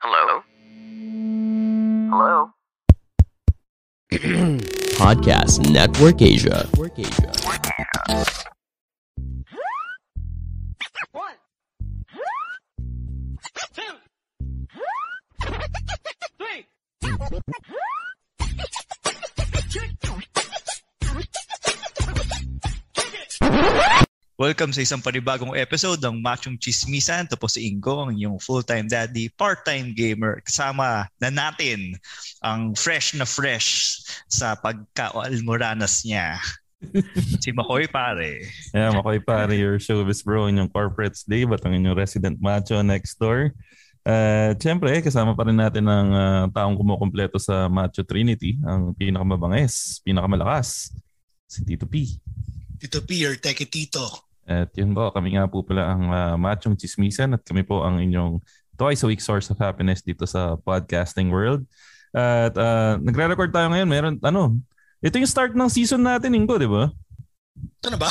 Hello? Hello? Podcast Network Asia. One, two, three. Welcome sa isang panibagong episode ng Machong Chismisan. Ito po si Ingo, ang inyong full-time daddy, part-time gamer. Kasama na natin ang fresh na fresh sa pagka-almoranas niya. si Makoy pare. Yeah, Makoy pare, your showbiz bro, inyong corporate slave at ang inyong resident macho next door. Uh, Siyempre, kasama pa rin natin ang uh, taong kumukompleto sa Macho Trinity, ang pinakamabangis, pinakamalakas, si Tito P. Tito P, your teke tito. At yun po, kami nga po pala ang uh, Machong Chismisan at kami po ang inyong twice a week source of happiness dito sa podcasting world. At uh, nagre-record tayo ngayon. Meron, ano, ito yung start ng season natin, Ingo, di ba? Ito na ba?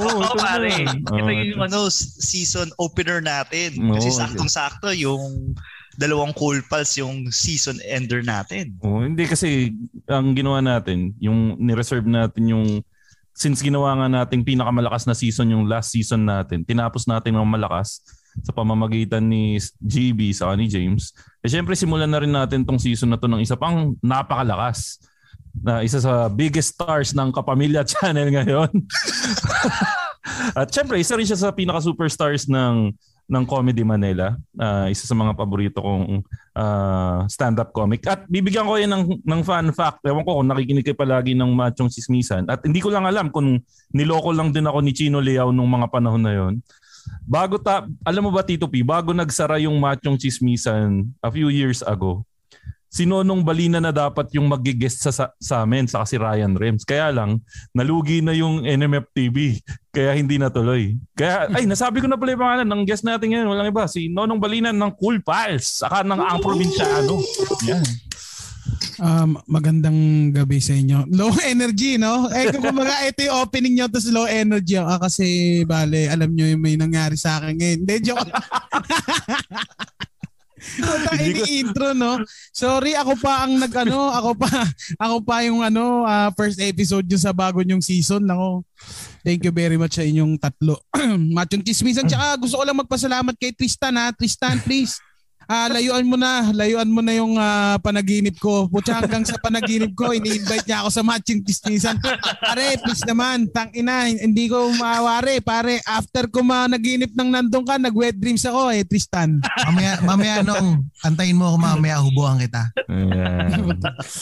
Oo, oh, pare. Oh, ito yung ano, season opener natin. Kasi okay. saktong-sakto yung dalawang cool pals yung season ender natin. Oh, hindi kasi ang ginawa natin, yung ni-reserve natin yung since ginawa nga nating pinakamalakas na season yung last season natin, tinapos natin ng malakas sa pamamagitan ni GB sa ni James. Eh syempre simulan na rin natin tong season na to ng isa pang napakalakas na isa sa biggest stars ng Kapamilya Channel ngayon. At syempre, isa rin siya sa pinaka-superstars ng ng Comedy Manila. Ah, isa sa mga paborito kong ah, stand-up comic. At bibigyan ko yan ng, ng fun fact. Ewan ko kung nakikinig kayo palagi ng Machong Sismisan. At hindi ko lang alam kung niloko lang din ako ni Chino Leao nung mga panahon na yon. Bago ta, alam mo ba Tito P, bago nagsara yung Machong Chismisan a few years ago, si Nonong Balina na dapat yung magigest sa, sa, sa amin, sa si Ryan Rems. Kaya lang, nalugi na yung NMF TV. Kaya hindi natuloy. Kaya, ay, nasabi ko na pala yung pangalan ng guest natin ngayon. Walang iba. Si Nonong Balina ng Cool Pals. Saka ng Ang Probinsyano. Yan. Um, magandang gabi sa inyo. Low energy, no? Eh, kung kumbaga, ito yung opening nyo, tapos low energy. Ah, kasi, bale, alam nyo yung may nangyari sa akin ngayon. Hindi, joke. Hindi ko- ini-intro, no? Sorry, ako pa ang nag-ano, ako pa, ako pa yung ano, ah, first episode nyo sa bago nyong season. Nako, thank you very much sa inyong tatlo. Machong chismisan. Tsaka gusto ko lang magpasalamat kay Tristan, ha? Tristan, please. Ah, layuan mo na, layuan mo na yung ah, panaginip ko. Putya hanggang sa panaginip ko, ini-invite niya ako sa matching chismisan. Pare, please naman, tang ina, hindi ko maawari. Pare, after ko managinip ng nandun ka, nag-wet dreams ako eh, Tristan. Mamaya, mamaya nung antayin mo ako mamaya hubuhan kita.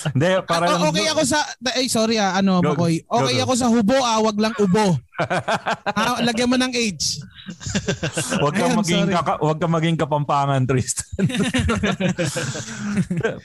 Hindi, para O- okay ako sa ay sorry ah ano Go, Makoy. go, Okay go. ako sa hubo ah, wag lang ubo. Ah, lagyan mo ng age. Huwag kang maging sorry. kaka, huwag kang maging kapampangan, Tristan.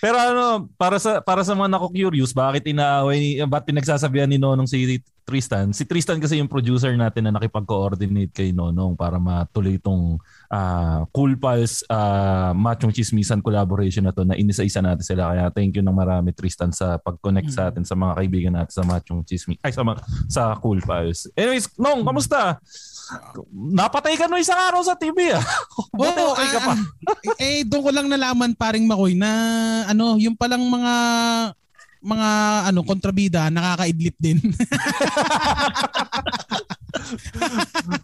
Pero ano, para sa para sa mga nako-curious, bakit inaaway ni bakit pinagsasabihan ni Nonong si Tristan? Si Tristan kasi yung producer natin na nakipag-coordinate kay Nonong para matuloy itong ah, Cool Pals ah, Machong Chismisan collaboration na to na inisa-isa natin sila. Kaya thank you ng marami Tristan sa pag-connect sa atin sa mga kaibigan natin sa Machong Chismi ay sa mga- sa Cool Pals. Anyways, Nong, kamusta? Napatay ka no isang araw sa TV ah. Buti Oo, okay ka pa. ah, eh doon ko lang nalaman paring Makoy na ano, yung palang mga mga ano kontrabida nakakaidlip din.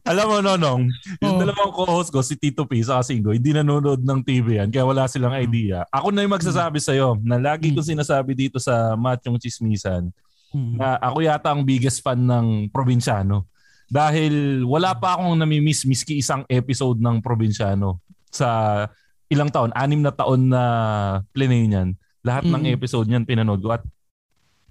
Alam mo, Nonong, yung Oo. dalawang co-host ko, si Tito P sa Singo, hindi nanonood ng TV yan, kaya wala silang idea. Ako na yung magsasabi sa'yo na lagi ko sinasabi dito sa Machong Chismisan Hmm. na ako yata ang biggest fan ng Probinsyano. Dahil wala pa akong namimiss miski isang episode ng Probinsyano sa ilang taon, anim na taon na plinay Lahat ng Mm. episode niyan pinanood ko at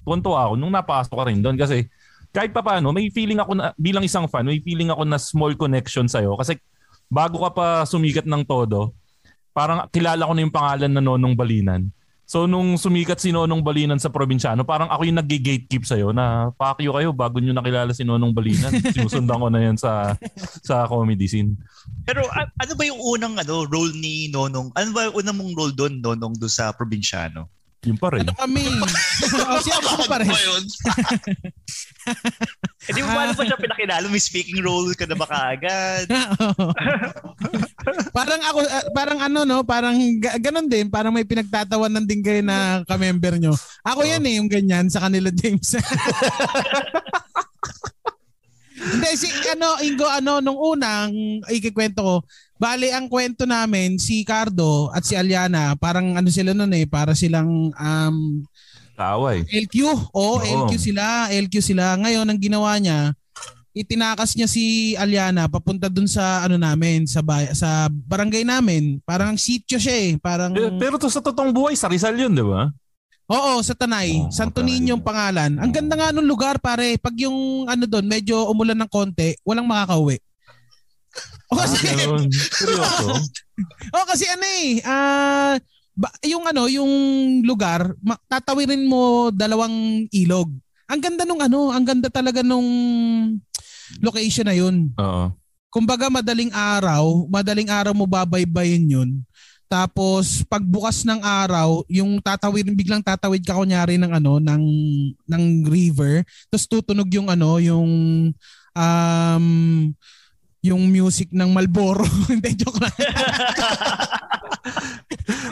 tuwan-tuwa ako nung napasok ka rin doon kasi kahit pa paano, may feeling ako na, bilang isang fan, may feeling ako na small connection sa'yo kasi bago ka pa sumikat ng todo, parang kilala ko na yung pangalan na Nonong Balinan. So nung sumikat si Nonong Balinan sa probinsyano, parang ako yung nag-gatekeep sa'yo na pakyo kayo bago nyo nakilala si Nonong Balinan. Sinusundan ko na yan sa sa comedy scene. Pero a- ano ba yung unang ano role ni Nonong? Ano ba yung unang mong role doon, Nonong, doon sa probinsyano? Yun pa rin. Ano kami? o siya ako pa rin. Ba yun? Eh di mo ba ano ba siya pinakilala? May speaking role ka na ba kaagad? parang ako ah, parang ano no, parang ga- ganun din, parang may pinagtatawanan din kayo na ka-member nyo. Ako yan eh, yung ganyan sa kanila James. Hindi si ano Ingo ano nung unang ikikwento ko Bali ang kwento namin si Cardo at si Aliana parang ano sila noon eh para silang um Kaaway. LQ. Oo, Oo. LQ sila. LQ sila. Ngayon, ang ginawa niya, itinakas niya si Aliana papunta dun sa ano namin, sa bay- sa barangay namin. Parang sitio siya eh. Parang Eh, Pero to sa totoong buhay, sa Rizal yun, di ba? Oo, sa Tanay. Oo, Santo. Niño ang pangalan. Ang ganda nga nung lugar pare. Pag yung ano doon, medyo umulan ng konti, walang makakauwi. O kasi, Ah. Seryoso? oh, kasi ano eh, ba, yung ano, yung lugar, ma- tatawirin mo dalawang ilog. Ang ganda nung ano, ang ganda talaga nung location na yun. Oo. Kumbaga madaling araw, madaling araw mo babaybayin yun. Tapos pagbukas ng araw, yung tatawid biglang tatawid ka kunyari ng ano ng ng river, tapos tutunog yung ano, yung um yung music ng Malboro. Hindi joke lang.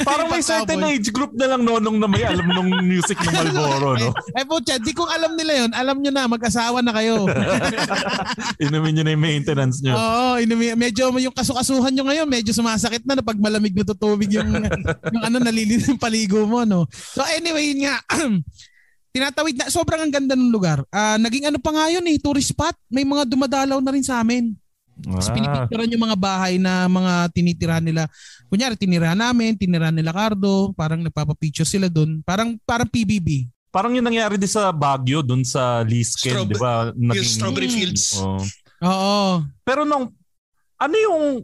Parang may certain age group na lang nonong na may alam nung music ng Malboro, no? Eh putya, di kong alam nila yun. Alam nyo na, mag-asawa na kayo. Inumin nyo na yung maintenance nyo. Oo, inumi- medyo yung kasukasuhan nyo ngayon, medyo sumasakit na na pag malamig na tutubig yung, yung ano, nalilin yung paligo mo, no? So anyway, yun nga, tinatawid na, sobrang ang ganda ng lugar. Ah, naging ano pa nga yun eh, tourist spot. May mga dumadalaw na rin sa amin. Tapos Ah, pinipicturean yung mga bahay na mga tinitirahan nila. Kunyari, tinirahan namin, tinirahan nila Cardo, parang nagpapapicture sila doon. Parang parang PBB. parang yung nangyari din sa Baguio, dun sa Lisken, Strawberry- di ba? Yung strawberry fields. Oo. Oo. Pero nung, ano yung,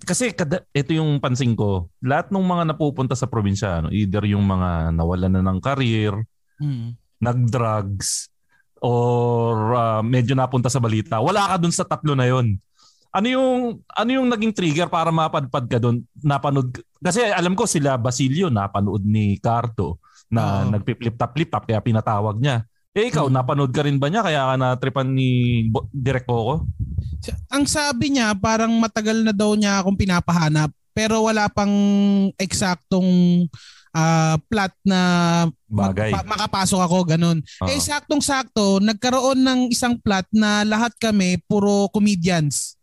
kasi kada, ito yung pansin ko, lahat ng mga napupunta sa probinsya, ano, either yung mga nawalan na ng career, Mm. nag-drugs, or ah, medyo napunta sa balita, wala ka dun sa tatlo na yon. Ano yung ano yung naging trigger para mapadpad ka doon? Napanood kasi alam ko sila Basilio napanood ni Carto na Oo. nagpi-flip top flip top kaya pinatawag niya. Eh ikaw, Hmm. napanood ka rin ba niya kaya ka na-tripan ni Bo- Direk Coco? Ang sabi niya, parang matagal na daw niya akong pinapahanap pero wala pang eksaktong ah, plot na mag- Bagay. pa- makapasok ako ganun. Oo. Eh saktong-sakto, nagkaroon ng isang plot na lahat kami puro comedians.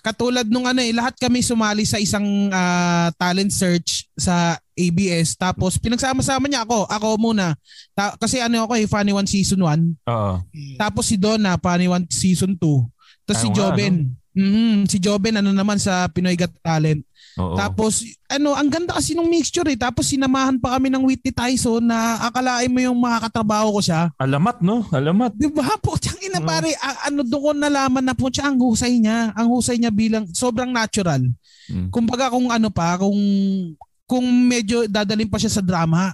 Katulad nung ano eh, lahat kami sumali sa isang ah, talent search sa ABS. Tapos pinagsama-sama niya ako. Ako muna. Ta- kasi ano ako eh, Funny One Season 1. Oo. Tapos si Donna, Funny One Season 2. Tapos Ayaw si nga, Joben. Mhm, si Joben ano naman sa Pinoy Got Talent. Oo. Tapos ano, ang ganda kasi nung mixture eh. Tapos sinamahan pa kami ng Whitney Tyson na akalain mo yung makakatrabaho ko siya. Alamat no? Alamat. Di ba? Po, tiyang ina Mm. pare, a- ano doon ko nalaman na po siya ang husay niya. Ang husay niya bilang sobrang natural. Mm. Kumbaga kung ano pa, kung kung medyo dadalhin pa siya sa drama.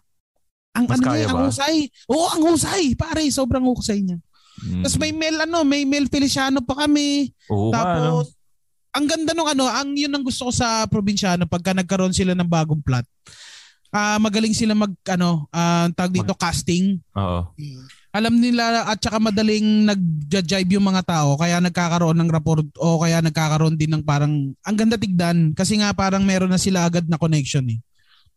Ang Mas ano niya, ang ba? husay. Oo, ang husay. Pare, sobrang husay niya. Mm. Tapos may Mel ano, may Mel Feliciano pa kami. Oo? Tapos ang ganda nung ano, ang yun ang gusto ko sa probinsyano pagka nagkaroon sila ng bagong plot. Ah, magaling sila mag ano, ah, tag dito casting. Oo. Alam nila at saka madaling nag-jive yung mga tao kaya nagkakaroon ng rapport o kaya nagkakaroon din ng parang ang ganda tigdan kasi nga parang meron na sila agad na connection eh.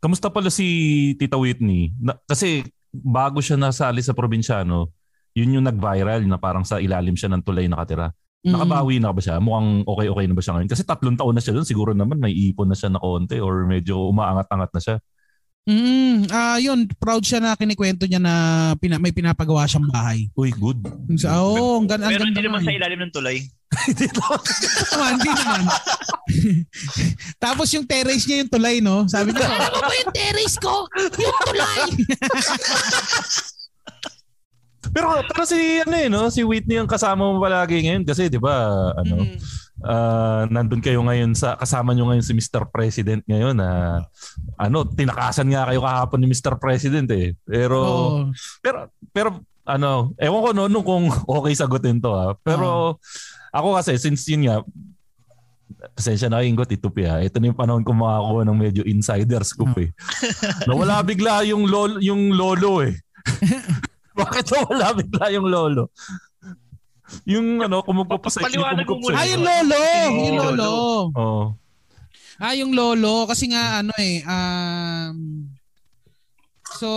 Kamusta pala si Tita Whitney? Na, kasi bago siya nasali sa probinsyano, yun yung nag-viral na parang sa ilalim siya ng tulay nakatira. Mm. Nakabawi na ba siya? Mukhang okay-okay na ba siya ngayon? Kasi tatlong taon na siya doon. Siguro naman may ipon na siya na konti or medyo umaangat-angat na siya. Mm, ah yun, proud siya na kinikwento niya na pina, may pinapagawa siyang bahay. Uy, good. Sa oh, ang ganda Pero hindi naman sa ilalim ng tulay. naman, hindi naman. Tapos yung terrace niya yung tulay, no? Sabi niya, ano ba yung terrace ko? Yung tulay! Pero pero si ano eh, no? Si Whitney ang kasama mo palagi ngayon kasi 'di ba ano? Mm. ah, nandun kayo ngayon sa kasama nyo ngayon si Mr. President ngayon na ano tinakasan nga kayo kahapon ni Mr. President eh. Pero Oo. pero pero ano, ewan ko no, no kung okay sagutin to ha. Pero ako kasi since yun nga Pasensya na kayo, Ingot, itupi ha. Ito na yung panahon ko makakuha ng medyo insider scoop eh. Nawala bigla yung lolo, yung lolo eh. Bakit nawala bigla yung lolo? Yung ano, kumugkop sa Paliwanag mo kumugkop muna. sa- Ah, yung lolo! Yung lolo! Oo. Ah, yung lolo. Kasi nga, ano eh, um, so,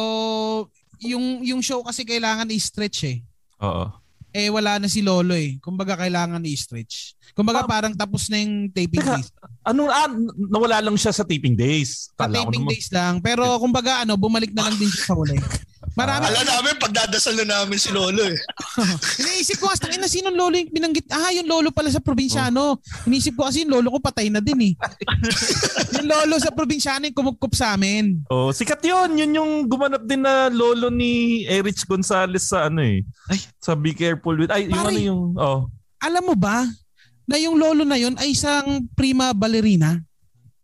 yung, yung show kasi kailangan i-stretch eh. Oo. Eh, wala na si lolo eh. Kumbaga, kailangan i-stretch. Kumbaga, parang tapos na yung taping Teka, days. Ano, ah, nawala lang siya sa taping days. Sa taping naman- days lang. Pero, kumbaga, ano, bumalik na lang din siya sa huli. Marami. Alam namin, pagdadasal na namin si Lolo eh. Iniisip ko, hasta ina, sinong lolo yung binanggit? Ah, yung lolo pala sa probinsyano. Iniisip ko kasi yung lolo ko patay na din eh. yung lolo sa probinsyano yung kumugkop sa amin. Oh, sikat 'yun. Yun yung gumanap din na lolo ni Erich Gonzalez sa ano eh. Ay. Sa Be Careful with. Ay, yung Pare. ano yung oh. Alam mo ba na yung lolo na yun ay isang prima ballerina?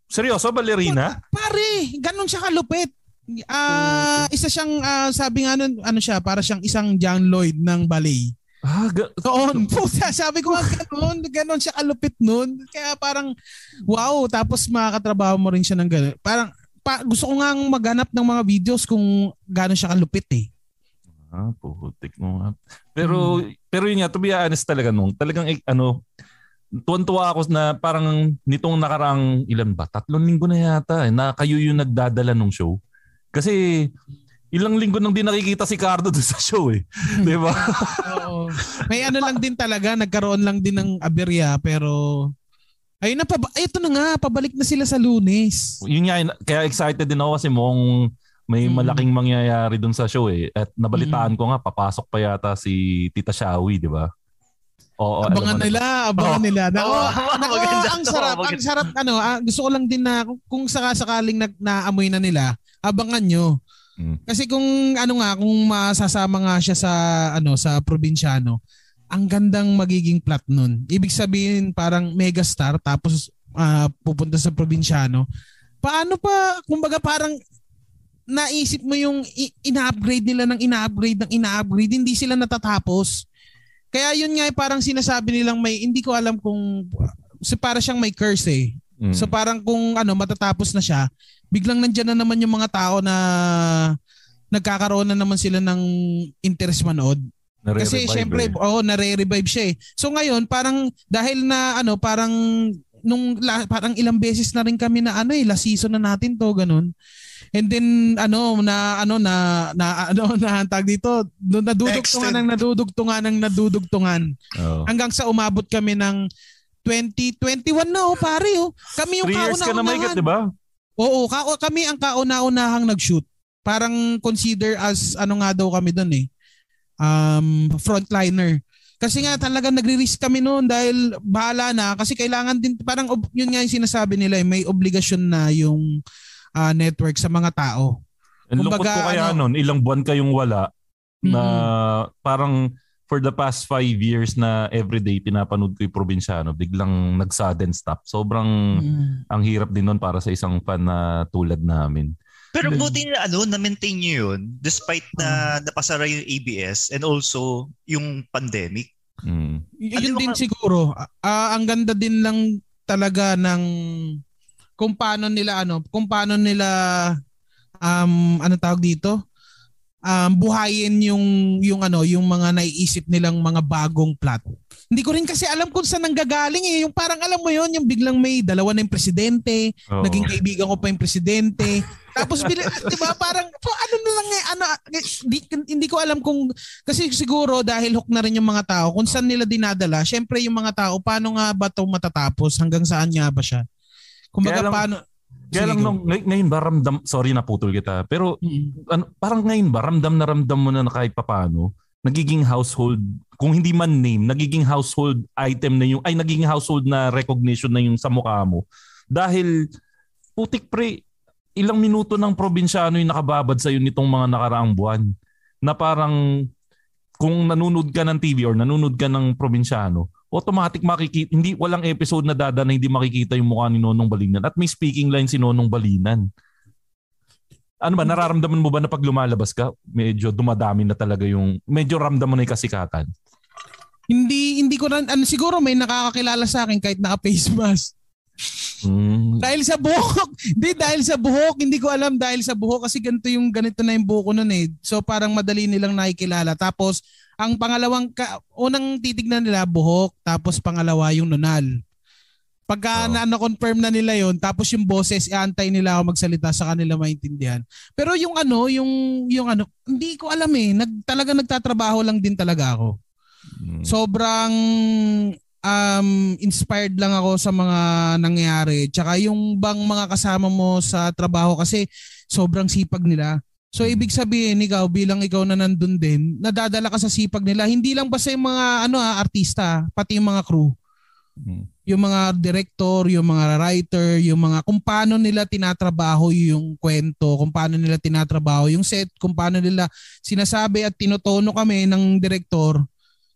Seryoso, ballerina? Pare, ganun siya kalupit. Ah, isa siyang ah, sabi nga nun, ano siya, para siyang isang John Lloyd ng ballet. Ah, ga- Doon, puta, sabi ko nga ganun, ganun siya kalupit nun. Kaya parang, wow, tapos makakatrabaho mo rin siya ng ganun. Parang, pa, gusto ko nga maghanap ng mga videos kung gano'n siya kalupit eh. Ah, putik mo nga. Pero, pero yun nga, to be honest talaga nung, talagang eh, ano, tuwan-tuwa ako na parang nitong nakarang ilan ba? Tatlong linggo na yata eh, na kayo yung nagdadala ng show. Kasi ilang linggo nang di nakikita si Cardo doon sa show eh. Di ba? Oo. May ano lang din talaga, nagkaroon lang din ng aberya, pero ayun na, ay, ito na nga, pabalik na sila sa lunes. yun nga, kaya excited din ako kasi mukhang may Mm. malaking mangyayari doon sa show eh. At nabalitaan ko nga, papasok pa yata si Tita Shawi, di ba? Oo, Abangan nila, abangan Oo. nila. Nako, Oo, nako, ang sarap, ang sarap ano, ah, gusto ko lang din na kung- kung sakasakaling na, naamoy na nila, abangan nyo. Mm. Kasi kung ano nga, kung masasama nga siya sa ano sa probinsyano, ang gandang magiging plot nun. Ibig sabihin parang megastar tapos ah, pupunta sa probinsyano. Paano pa, kumbaga parang naisip mo yung ina-upgrade nila ng ina-upgrade ng ina-upgrade, hindi sila natatapos. Kaya yun nga eh, parang sinasabi nilang may, hindi ko alam kung, so para siyang may curse eh. Mm. So parang kung ano matatapos na siya, biglang nandiyan na naman yung mga tao na nagkakaroon na naman sila ng interest manood. Kasi Nare-revive syempre, eh. oh, nare-revive siya eh. So ngayon, parang dahil na ano, parang nung la, parang ilang beses na rin kami na ano eh, last season na natin to, ganun. And then ano na ano na na ano na tag dito, doon nadudugtungan ng nadudugtungan ng nadudugtungan Oo. hanggang sa umabot kami ng 2021 na oh pare oh. Kami yung Three years ka na may kauna-unahan. Oo, ka- kami ang kauna-unahang nag-shoot. Parang consider as ano nga daw kami doon eh. Um, frontliner. Kasi nga talaga nagre-risk kami noon dahil bahala na kasi kailangan din parang yun nga yung sinasabi nila eh, may obligasyon na yung ah, network sa mga tao. Ang lungkot ko kaya ano- nun, ilang buwan kayong wala na Mm. parang for the past five years na everyday pinapanood ko yung probinsyano, biglang nag-sudden stop. Sobrang Mm. ang hirap din nun para sa isang fan na tulad namin. Pero Hmm. buti na ano, na-maintain nyo yun despite na napasara yung ABS and also yung pandemic. Mm. Y- Ano yun din mga- siguro. Ah, ang ganda din lang talaga ng kung paano nila ano, kung paano nila um ano tawag dito? Um buhayin yung yung ano, yung mga naiisip nilang mga bagong plot. Hindi ko rin kasi alam kung saan nanggagaling eh. Yung parang alam mo yon yung biglang may dalawa na yung presidente, Oo. naging kaibigan ko pa yung presidente. Tapos bila, 'di ba, parang po, ano na lang eh, ano eh, di, hindi ko alam kung kasi siguro dahil hook na rin yung mga tao kung saan nila dinadala. Syempre yung mga tao paano nga ba 'to matatapos? Hanggang saan nga ba siya? Kumbaga Kaya paano Kaya lang nung, ngay- ngayon ba ramdam, sorry na putol kita, pero Mm. ano, parang ngayon ba ramdam na ramdam mo na na kahit papano, nagiging household, kung hindi man name, nagiging household item na yung, ay nagiging household na recognition na yung sa mukha mo. Dahil, putik pre, ilang minuto ng probinsyano yung nakababad sa'yo nitong mga nakaraang buwan. Na parang, kung nanonood ka ng TV or nanonood ka ng probinsyano, automatic makikita, hindi, walang episode na dada na hindi makikita yung mukha ni Nonong Balinan. At may speaking line si Nonong Balinan. Ano ba, nararamdaman mo ba na pag lumalabas ka, medyo dumadami na talaga yung, medyo ramdam mo na yung kasikatan? Hindi hindi ko rin ano siguro may nakakakilala sa akin kahit naka-face mask. Mm. Dahil sa buhok. Hindi dahil sa buhok, hindi ko alam dahil sa buhok kasi ganito yung ganito na yung buhok ko noon eh. So parang madali nilang nakikilala. Tapos ang pangalawang ka, unang titignan nila buhok, tapos pangalawa yung nunal. Pagka Oo. na confirm na nila yon tapos yung boses iantay nila ako magsalita sa kanila maintindihan. Pero yung ano, yung yung ano, hindi ko alam eh. Nag talaga nagtatrabaho lang din talaga ako. Mm. Sobrang um, inspired lang ako sa mga nangyayari. Tsaka yung bang mga kasama mo sa trabaho kasi sobrang sipag nila. So ibig sabihin ikaw bilang ikaw na nandun din, nadadala ka sa sipag nila. Hindi lang basta yung mga ano ah, artista, pati yung mga crew. Mm. Yung mga director, yung mga writer, yung mga kung paano nila tinatrabaho yung kwento, kung paano nila tinatrabaho yung set, kung paano nila sinasabi at tinotono kami ng director.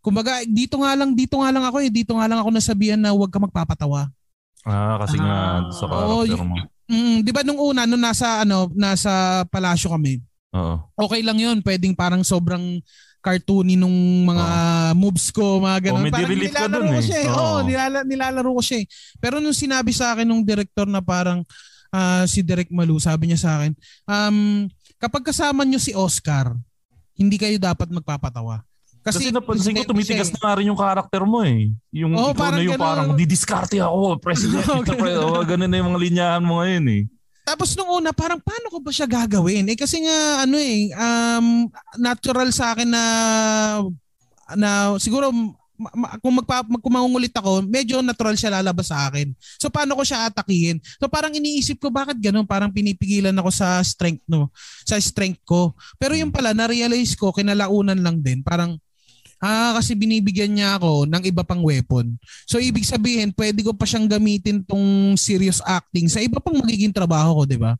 Kumbaga, dito nga lang, dito nga lang ako eh, dito nga lang ako nasabihan na huwag ka magpapatawa. Ah, kasi nga Ah, sa oo, character mo. Mm, 'di ba nung una nung nasa ano, nasa palasyo kami, Oo. okay lang 'yun, pwedeng parang sobrang cartoony nung mga moves ko, mga ganun. Oh, parang nilalaro ko eh. siya. eh. Oo. Oo, nilala, nilalaro ko siya. eh. Pero nung sinabi sa akin nung director na parang ah, si Direk Malu, sabi niya sa akin, um, kapag kasama niyo si Oscar, hindi kayo dapat magpapatawa. Kasi, napansin ko tumitigas na nga rin yung karakter mo eh. Yung Oo, ikaw na yung ganun. parang didiskarte ako, president. Oh, ganun na yung mga linyahan mo ngayon eh. Tapos nung una, parang paano ko ba siya gagawin? Eh kasi nga ano eh, um, natural sa akin na na siguro ma- kung magpa mag- kung mangungulit ako, medyo natural siya lalabas sa akin. So paano ko siya atakihin? So parang iniisip ko bakit ganun? Parang pinipigilan ako sa strength no, sa strength ko. Pero yung pala na-realize ko kinalaunan lang din, parang Ah, kasi binibigyan niya ako ng iba pang weapon. So ibig sabihin, pwede ko pa siyang gamitin tong serious acting sa iba pang magiging trabaho ko, 'di ba?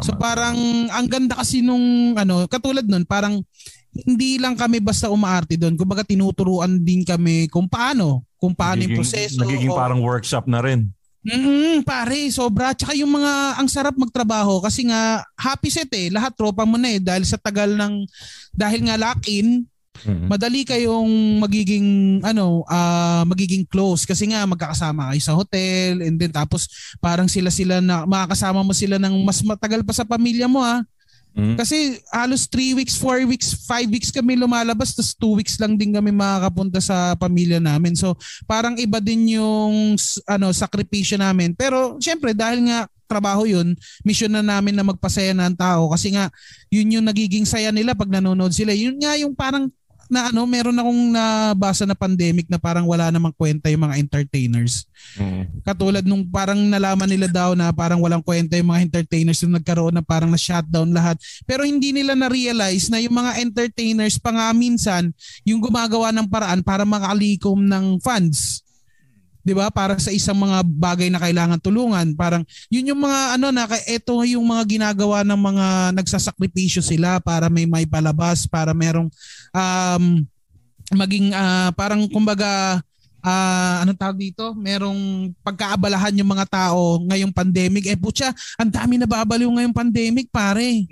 So parang ang ganda kasi nung ano, katulad nun, parang hindi lang kami basta umaarte doon. Kumbaga tinuturuan din kami kung paano, kung paano yung Nagiging- proseso. Nagiging o- parang workshop na rin. Mm, pare, sobra. Tsaka yung mga, ang sarap magtrabaho kasi nga happy set eh. Lahat tropa mo na eh dahil sa tagal ng, dahil nga lock-in, Mhm. madali kayong magiging ano ah magiging close. Kasi nga magkakasama kayo sa hotel and then tapos parang sila sila na makakasama mo sila ng mas matagal pa sa pamilya mo ah. Mhm. kasi halos 3 weeks 4 weeks 5 weeks kami lumalabas tapos 2 weeks lang din kami makakapunta sa pamilya namin. So parang iba din yung ano sakripisyo namin. Pero syempre dahil nga trabaho yun mission na namin na magpasaya ng tao. Kasi nga yun yung nagiging saya nila pag nanonood sila. Yun nga yung parang na ano, meron akong nabasa na pandemic na parang wala namang kwenta yung mga entertainers. Mhm. Katulad nung parang nalaman nila daw na parang walang kwenta yung mga entertainers nung nagkaroon na parang na-shutdown lahat. Pero hindi nila na-realize na yung mga entertainers pa nga minsan yung gumagawa ng paraan para makalikom ng funds. 'Di ba? Para sa isang mga bagay na kailangan tulungan. Parang yun yung mga ano na ito yung mga ginagawa ng mga nagsasakripisyo sila para may may palabas, para merong um, maging ah, parang kumbaga ah anong tawag dito? Merong pagkaabalahan yung mga tao ngayong pandemic. Eh putya, ang dami na babaliw ngayong pandemic, pare.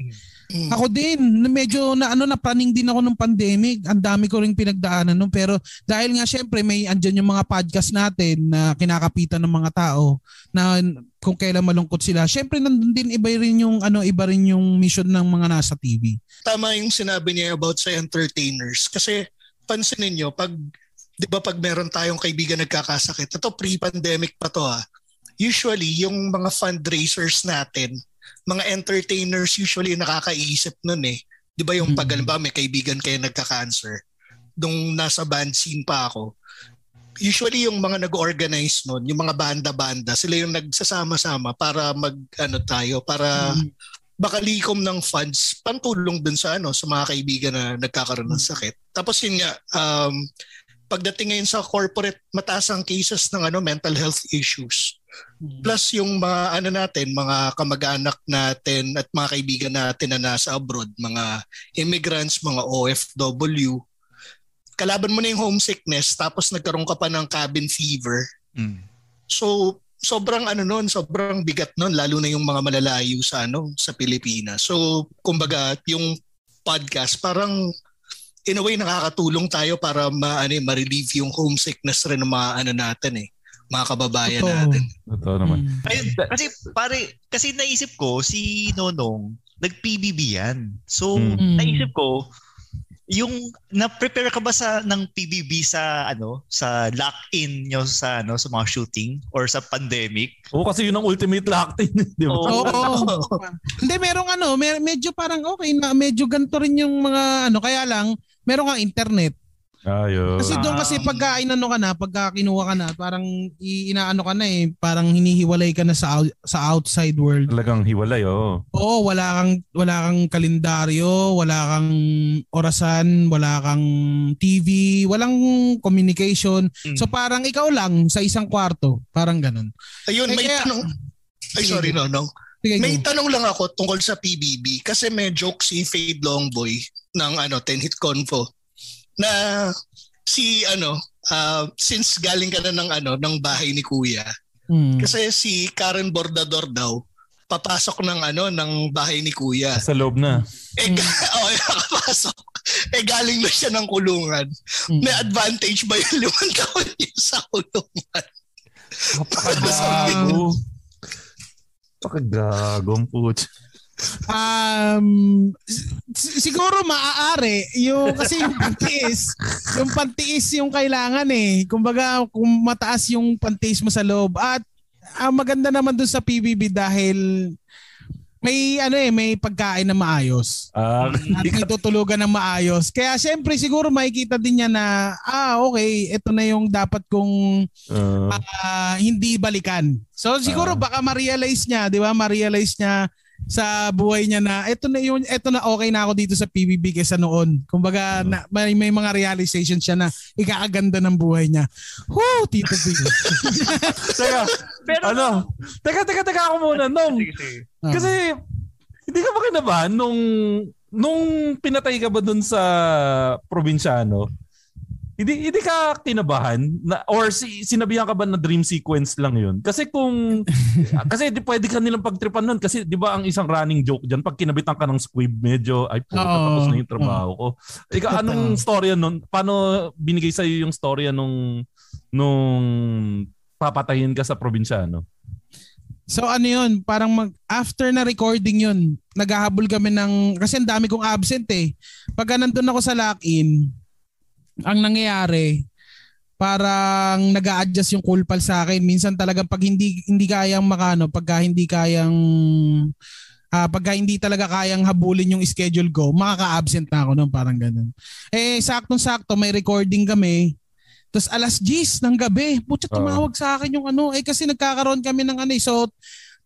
Ako din, medyo na ano na praning din ako nung pandemic. Ang dami ko ring pinagdaanan nung pero dahil nga syempre may andyan yung mga podcast natin na kinakapitan ng mga tao na kung kailan malungkot sila. Syempre nandun din iba rin yung ano iba rin yung mission ng mga nasa TV. Tama yung sinabi niya about sa entertainers. Kasi pansinin nyo, pag, di ba pag meron tayong kaibigan nagkakasakit, ito pre-pandemic pa to ha, usually yung mga fundraisers natin, mga entertainers usually nakakaisip nun eh. Di ba yung pag Mm. ba may kaibigan kayo nagka-cancer, nung nasa band scene pa ako, usually yung mga nag-organize nun, yung mga banda-banda, sila yung nagsasama-sama para mag ano tayo, para Mm. bakalikom ng funds pantulong dun sa ano sa mga kaibigan na nagkakaroon ng sakit. Tapos yun nga um pagdating ngayon sa corporate mataas ang cases ng ano mental health issues. Plus yung mga ano natin, mga kamag-anak natin at mga kaibigan natin na nasa abroad, mga immigrants, mga OFW, kalaban mo na yung homesickness tapos nagkaroon ka pa ng cabin fever. Mm. So sobrang ano noon, sobrang bigat noon lalo na yung mga malalayo sa ano sa Pilipinas. So kumbaga yung podcast parang in a way nakakatulong tayo para ma ano, eh, ma-relieve yung homesickness rin ng mga ano natin eh, mga kababayan Totoo. natin. Totoo naman. Mm. Ayun, kasi pare, kasi naisip ko si Nonong nag-PBB yan. So Mm. naisip ko yung na-prepare ka ba sa ng PBB sa ano sa lock-in nyo sa ano sa mga shooting or sa pandemic? Oo, kasi yun ang ultimate locked-in. Di ba? Oo. Oo. Hindi, merong ano, mer- medyo parang okay na, medyo ganito rin yung mga ano, kaya lang, meron kang internet. Ayun. Kasi doon kasi Um, pagka inano ka na, pagka kinuha ka na, parang inaano ka na eh, parang hinihiwalay ka na sa out- sa outside world. Talagang hiwalay, oo. Oo, wala kang wala kang kalendaryo, wala kang orasan, wala kang TV, walang communication. Mm. So parang ikaw lang sa isang kwarto, parang ganun. Ayun, Eh, may kaya- tanong. Ay, sorry, no, no. Sige, May go. tanong lang ako tungkol sa PBB kasi may joke si Fade Longboy ng ano 10 Hit Convo na si ano ah, since galing ka na ng ano ng bahay ni Kuya Mm. kasi si Karen Bordador daw papasok ng ano ng bahay ni Kuya. Sa loob na. Eh, ga- oh, nakapasok. Eh, galing na siya ng kulungan. Mm. May advantage ba yung limang taon niya sa kulungan? Napakagago. Napakagago ang putya. Um, siguro maaari yung kasi yung pantiis, yung pantiis yung kailangan eh. Kumbaga kung mataas yung pantiis mo sa loob at ang maganda naman dun sa PBB dahil may ano eh, may pagkain na maayos. Ah, At may tutulugan ng maayos. Kaya syempre siguro makikita din niya na ah okay, ito na yung dapat kong ah, ah, hindi balikan. So siguro Ah. baka ma-realize niya, 'di ba? Ma-realize niya sa buhay niya na ito na yung ito na okay na ako dito sa PBB kaysa noon. Kumbaga na, may, may mga realization siya na ikakaganda ng buhay niya. Woo, Tito B. teka, Pero ano? Teka, teka, teka ako muna. Nung, Sige, sige. Ah. kasi, hindi ka ba kinabahan nung, nung pinatay ka ba dun sa probinsyano? Hindi, hindi ka kinabahan? Na, or si, sinabihan ka ba na dream sequence lang yun? Kasi kung, kasi di pwede ka nilang pagtripan nun. Kasi di ba ang isang running joke dyan, pag kinabitan ka ng squib, medyo, ay puta, tapos na yung trabaho ko. Ikaw, anong storya nun? Paano binigay sa'yo yung storya nung, nung papatayin ka sa probinsyano? So ano yun, parang mag, after na recording yun, naghahabol kami ng, kasi ang dami kong absent eh. Pagka nandun ako sa lock-in, ang nangyayari, parang nag adjust yung cool pal sa akin. Minsan talagang pag hindi hindi kayang makano, pagka hindi kayang ah pagka hindi talaga kayang habulin yung schedule ko, makaka-absent na ako noon, parang ganun. Eh, saktong-sakto, may recording kami. Tapos alas 10 ng gabi, putya tumawag sa akin yung ano, eh kasi nagkakaroon kami ng ano eh, so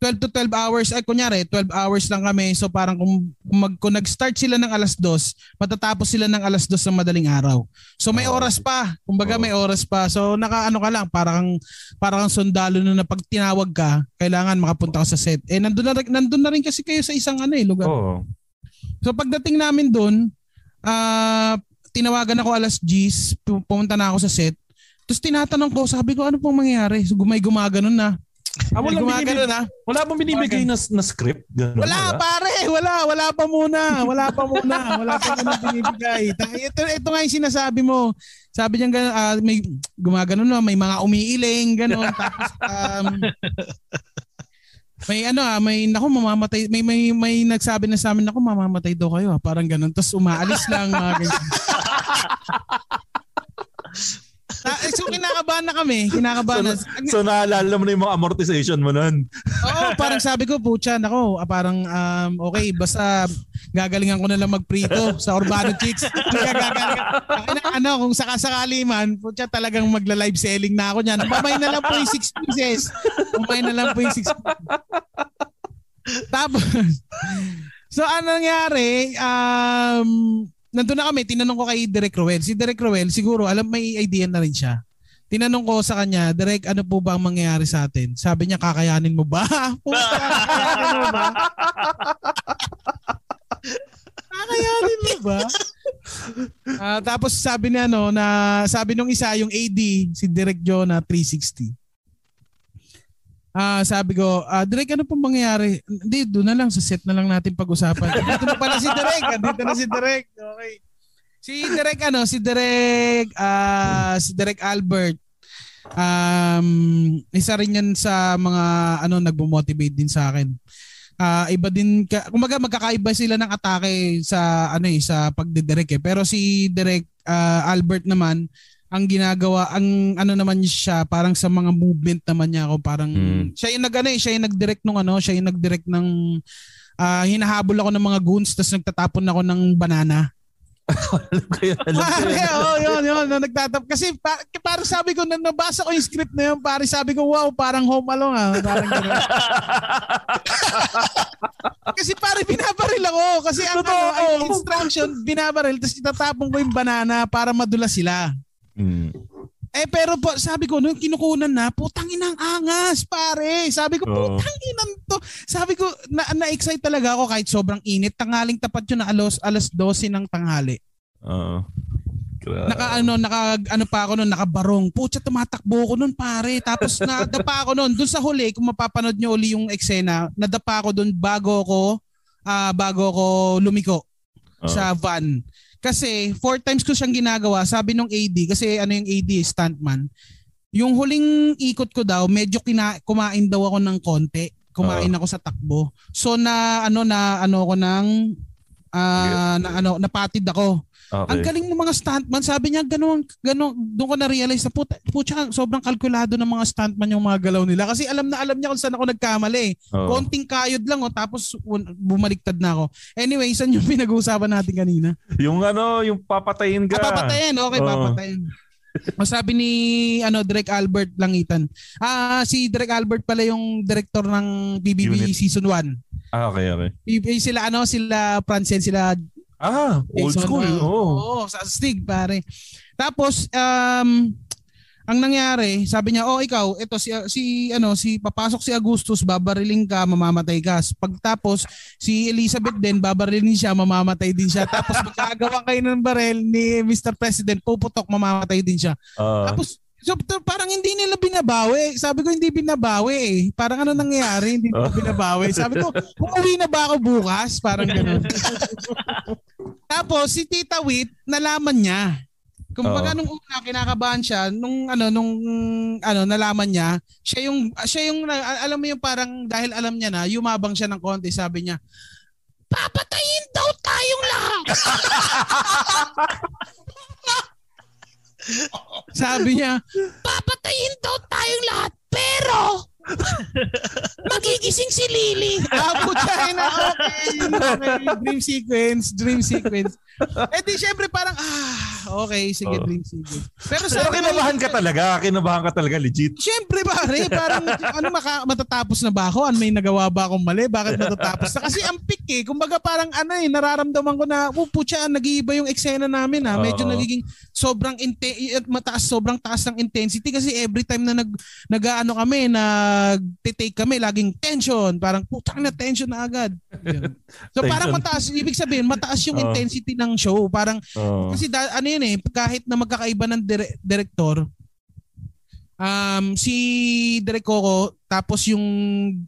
12 to 12 hours, ay kunyari 12 hours lang kami, so parang kung, kung, mag, kung nag-start sila ng alas 2, matatapos sila ng alas 2 ng madaling araw. So may oras pa, kumbaga may oras pa. So nakaano ka lang, parang parang sundalo na na pag tinawag ka, kailangan makapunta ka sa set. Eh nandun na, nandun na rin kasi kayo sa isang ano eh, lugar. Oo. So pagdating namin doon, ah tinawagan ako alas 10, pu- pumunta na ako sa set. Tapos tinatanong ko, sabi ko, ano pong mangyayari? So, gumay gumagano na. Ah, wala gumagano binibig- na. Wala bang binibigay na, na script? Ganun, Wala, pare, wala, wala pa muna. Wala pa muna. Wala pa muna binibigay. Ito, ito nga yung sinasabi mo. Sabi niya gano'n, ah, may gumagano na, may mga umiiling, gano'n. Tapos, um, may ano ah, may naku mamamatay, may may may nagsabi na sa amin naku mamamatay daw kayo ah, parang gano'n. Tapos umaalis lang mga ganyan. Ah, eh, so kinakabahan na kami, kinakabahan na. So naalala mo na yung mga amortization mo nun. Oo, parang sabi ko, pucha, nako, ah, parang um, okay, basta gagalingan ko na lang magprito sa Urbano Chicks. Gagalingan. Na, ano, kung sakasakali man, pucha, talagang magla-live selling na ako niyan. Mamay na lang po yung 6 pieces. Mamay na lang po yung 6 Tapos, so ano nangyari, um, nandun na kami, tinanong ko kay Direk Roel. Si Direk Roel, siguro, alam, may idea na rin siya. Tinanong ko sa kanya, Direk, ano po ba ang mangyayari sa atin? Sabi niya, kakayanin mo ba? Puta, kakayanin mo ba? kakayanin mo ba? Ah, tapos sabi niya no na sabi nung isa yung AD si Direk Joe na 360. Ah, sabi ko, ah, Direk, ano pong mangyayari? Hindi, doon na lang sa set na lang natin pag-usapan. Dito na pala si Direk. Dito na si Direk. Okay. Si Direk ano, si Direk ah si Direk Albert. Um, isa rin yan sa mga ano nagbo-motivate din sa akin. Ah, iba din ka, kumaga magkakaiba sila ng atake sa ano eh sa pagdidirek eh. Pero si Direk ah, Albert naman ang ginagawa ang ano naman siya parang sa mga movement naman niya ako parang Mm. siya yung nag ano eh, siya yung nag-direct nung ano, siya yung nag-direct ng ah, hinahabol ako ng mga goons tapos nagtatapon ako ng banana. Alam ko oh, yun, yun. No, nagtatap. Kasi pa, parang sabi ko, na nabasa ko yung script na yun, pare sabi ko, wow, parang home alone ah. Parang kasi pare, binabaril ako. Kasi ang, ano, ang instruction, binabaril, tapos itatapon ko yung banana para madula sila. Mm. Eh pero po, sabi ko, nung kinukunan na, putang inang angas, pare. Sabi ko, Oo. putang inang to. Sabi ko, na, na-excite talaga ako kahit sobrang init. Tanghaling tapat yun na alas, alas 12 ng tanghali. Oo. Gra- Naka ano, naka ano pa ako noon, nakabarong. Putya tumatakbo ako noon, pare. Tapos nadapa ako noon. Doon sa huli, kung mapapanood niyo uli yung eksena, nadapa ako doon bago ako ah bago ako lumiko Oo. sa van. Kasi four times ko siyang ginagawa. Sabi nung AD, kasi ano yung AD, stuntman. Yung huling ikot ko daw, medyo kina, kumain daw ako ng konti. Kumain ako sa takbo. So na ano na ano ko ng ah, na ano napatid ako. Okay. Ang galing ng mga stuntman. Sabi niya, gano'n, gano'n, doon ko na-realize na puta, putya, sobrang kalkulado ng mga stuntman yung mga galaw nila. Kasi alam na alam niya kung saan ako nagkamali. Oo. Konting kayod lang, oh, tapos bumaliktad na ako. Anyway, saan yung pinag-uusapan natin kanina? Yung ano, yung papatayin ka. Ah, papatayin. Okay, Oo. papatayin. O sabi ni ano Direk Albert Langitan. Ah, si Direk Albert pala yung director ng BBB Unit. season 1. Ah, okay, okay. Sila ano, sila Francen, sila Ah, old Jason, school. ah, Oo. Oo, sa Stig pare. Tapos um ang nangyari, sabi niya, "Oh, ikaw, ito si si ano, si papasok si Augustus, babariling ka, mamamatay ka. Pagtapos si Elizabeth din, babarilin siya, mamamatay din siya. Tapos magkagawa kayo ng barel ni Mr. President, puputok, mamamatay din siya. Ah, Tapos So, parang hindi nila binabawi. Sabi ko hindi binabawi eh. Parang ano nangyayari, hindi nila Oh. binabawi. Sabi ko, umuwi na ba ako bukas? Parang gano'n. Tapos si Tita Wit, nalaman niya. Kung baga Oo. nung una kinakabahan siya, nung ano nung ano nalaman niya, siya yung siya yung alam mo yung parang dahil alam niya na, yumabang siya ng konti, sabi niya, papatayin daw tayong lahat. sabi niya, papatayin daw tayong lahat, pero magigising si Lily. Ah, putya na, okay. okay. Dream sequence, dream sequence. Eh di syempre parang, ah, okay, sige, Oo. dream sequence. Pero Pero sabi kinabahan ka talaga. Kinabahan ka talaga, legit. Siyempre pare, parang ano maka, matatapos na ba ako? Ano may nagawa ba akong mali? Bakit matatapos na? Kasi ang pick eh, kumbaga parang ano eh, nararamdaman ko na, oh putya, nag-iiba yung eksena namin ha. Medyo Oo. nagiging sobrang inte- at mataas, sobrang taas ng intensity kasi every time na nag, nag-ano kami, nag-take kami, laging tension. Parang putang na tension na agad. Ganun. So parang Tension. mataas, ibig sabihin, mataas yung Oo. intensity ng show. Parang Oo. kasi da, ano yun eh, kahit na magkakaiba ng dire- director, um, si Direk Coco, tapos yung,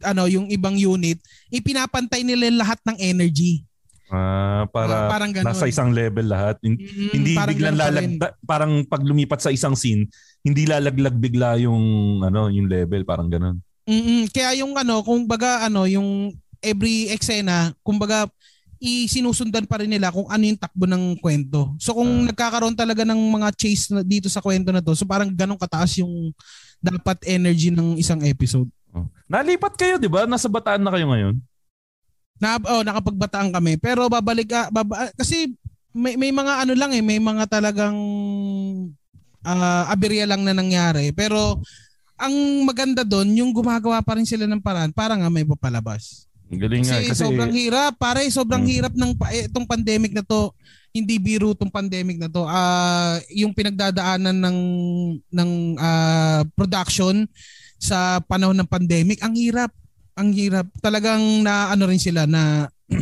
ano, yung ibang unit, ipinapantay nila lahat ng energy. Ah, para Parang ganun. nasa isang level lahat. Hin- Mm, hindi parang biglang lalagda, parang pag lumipat sa isang scene, hindi lalaglag bigla yung ano, yung level, parang ganun. Mm-mm. Kaya yung ano, kung baga ano, yung every eksena, kung baga isinusundan pa rin nila kung ano yung takbo ng kwento. So kung nagkakaroon talaga ng mga chase na dito sa kwento na to, so parang ganun kataas yung dapat energy ng isang episode. Oh. Nalipat kayo, 'di ba? Nasa Bataan na kayo ngayon. Na oh, nakapagbataan kami. Pero babalik ah, baba, kasi may may mga ano lang eh, may mga talagang ah aberya lang na nangyari. Pero ang maganda doon, yung gumagawa pa rin sila ng paraan para nga may papalabas. Ang Galing nga Kasi, kasi sobrang hirap, pare, sobrang Mm. hirap ng eh, itong pandemic na to. Hindi biro itong pandemic na to. Ah, yung pinagdadaanan ng ng ah, production sa panahon ng pandemic, ang hirap. Ang hirap. Talagang na ano rin sila na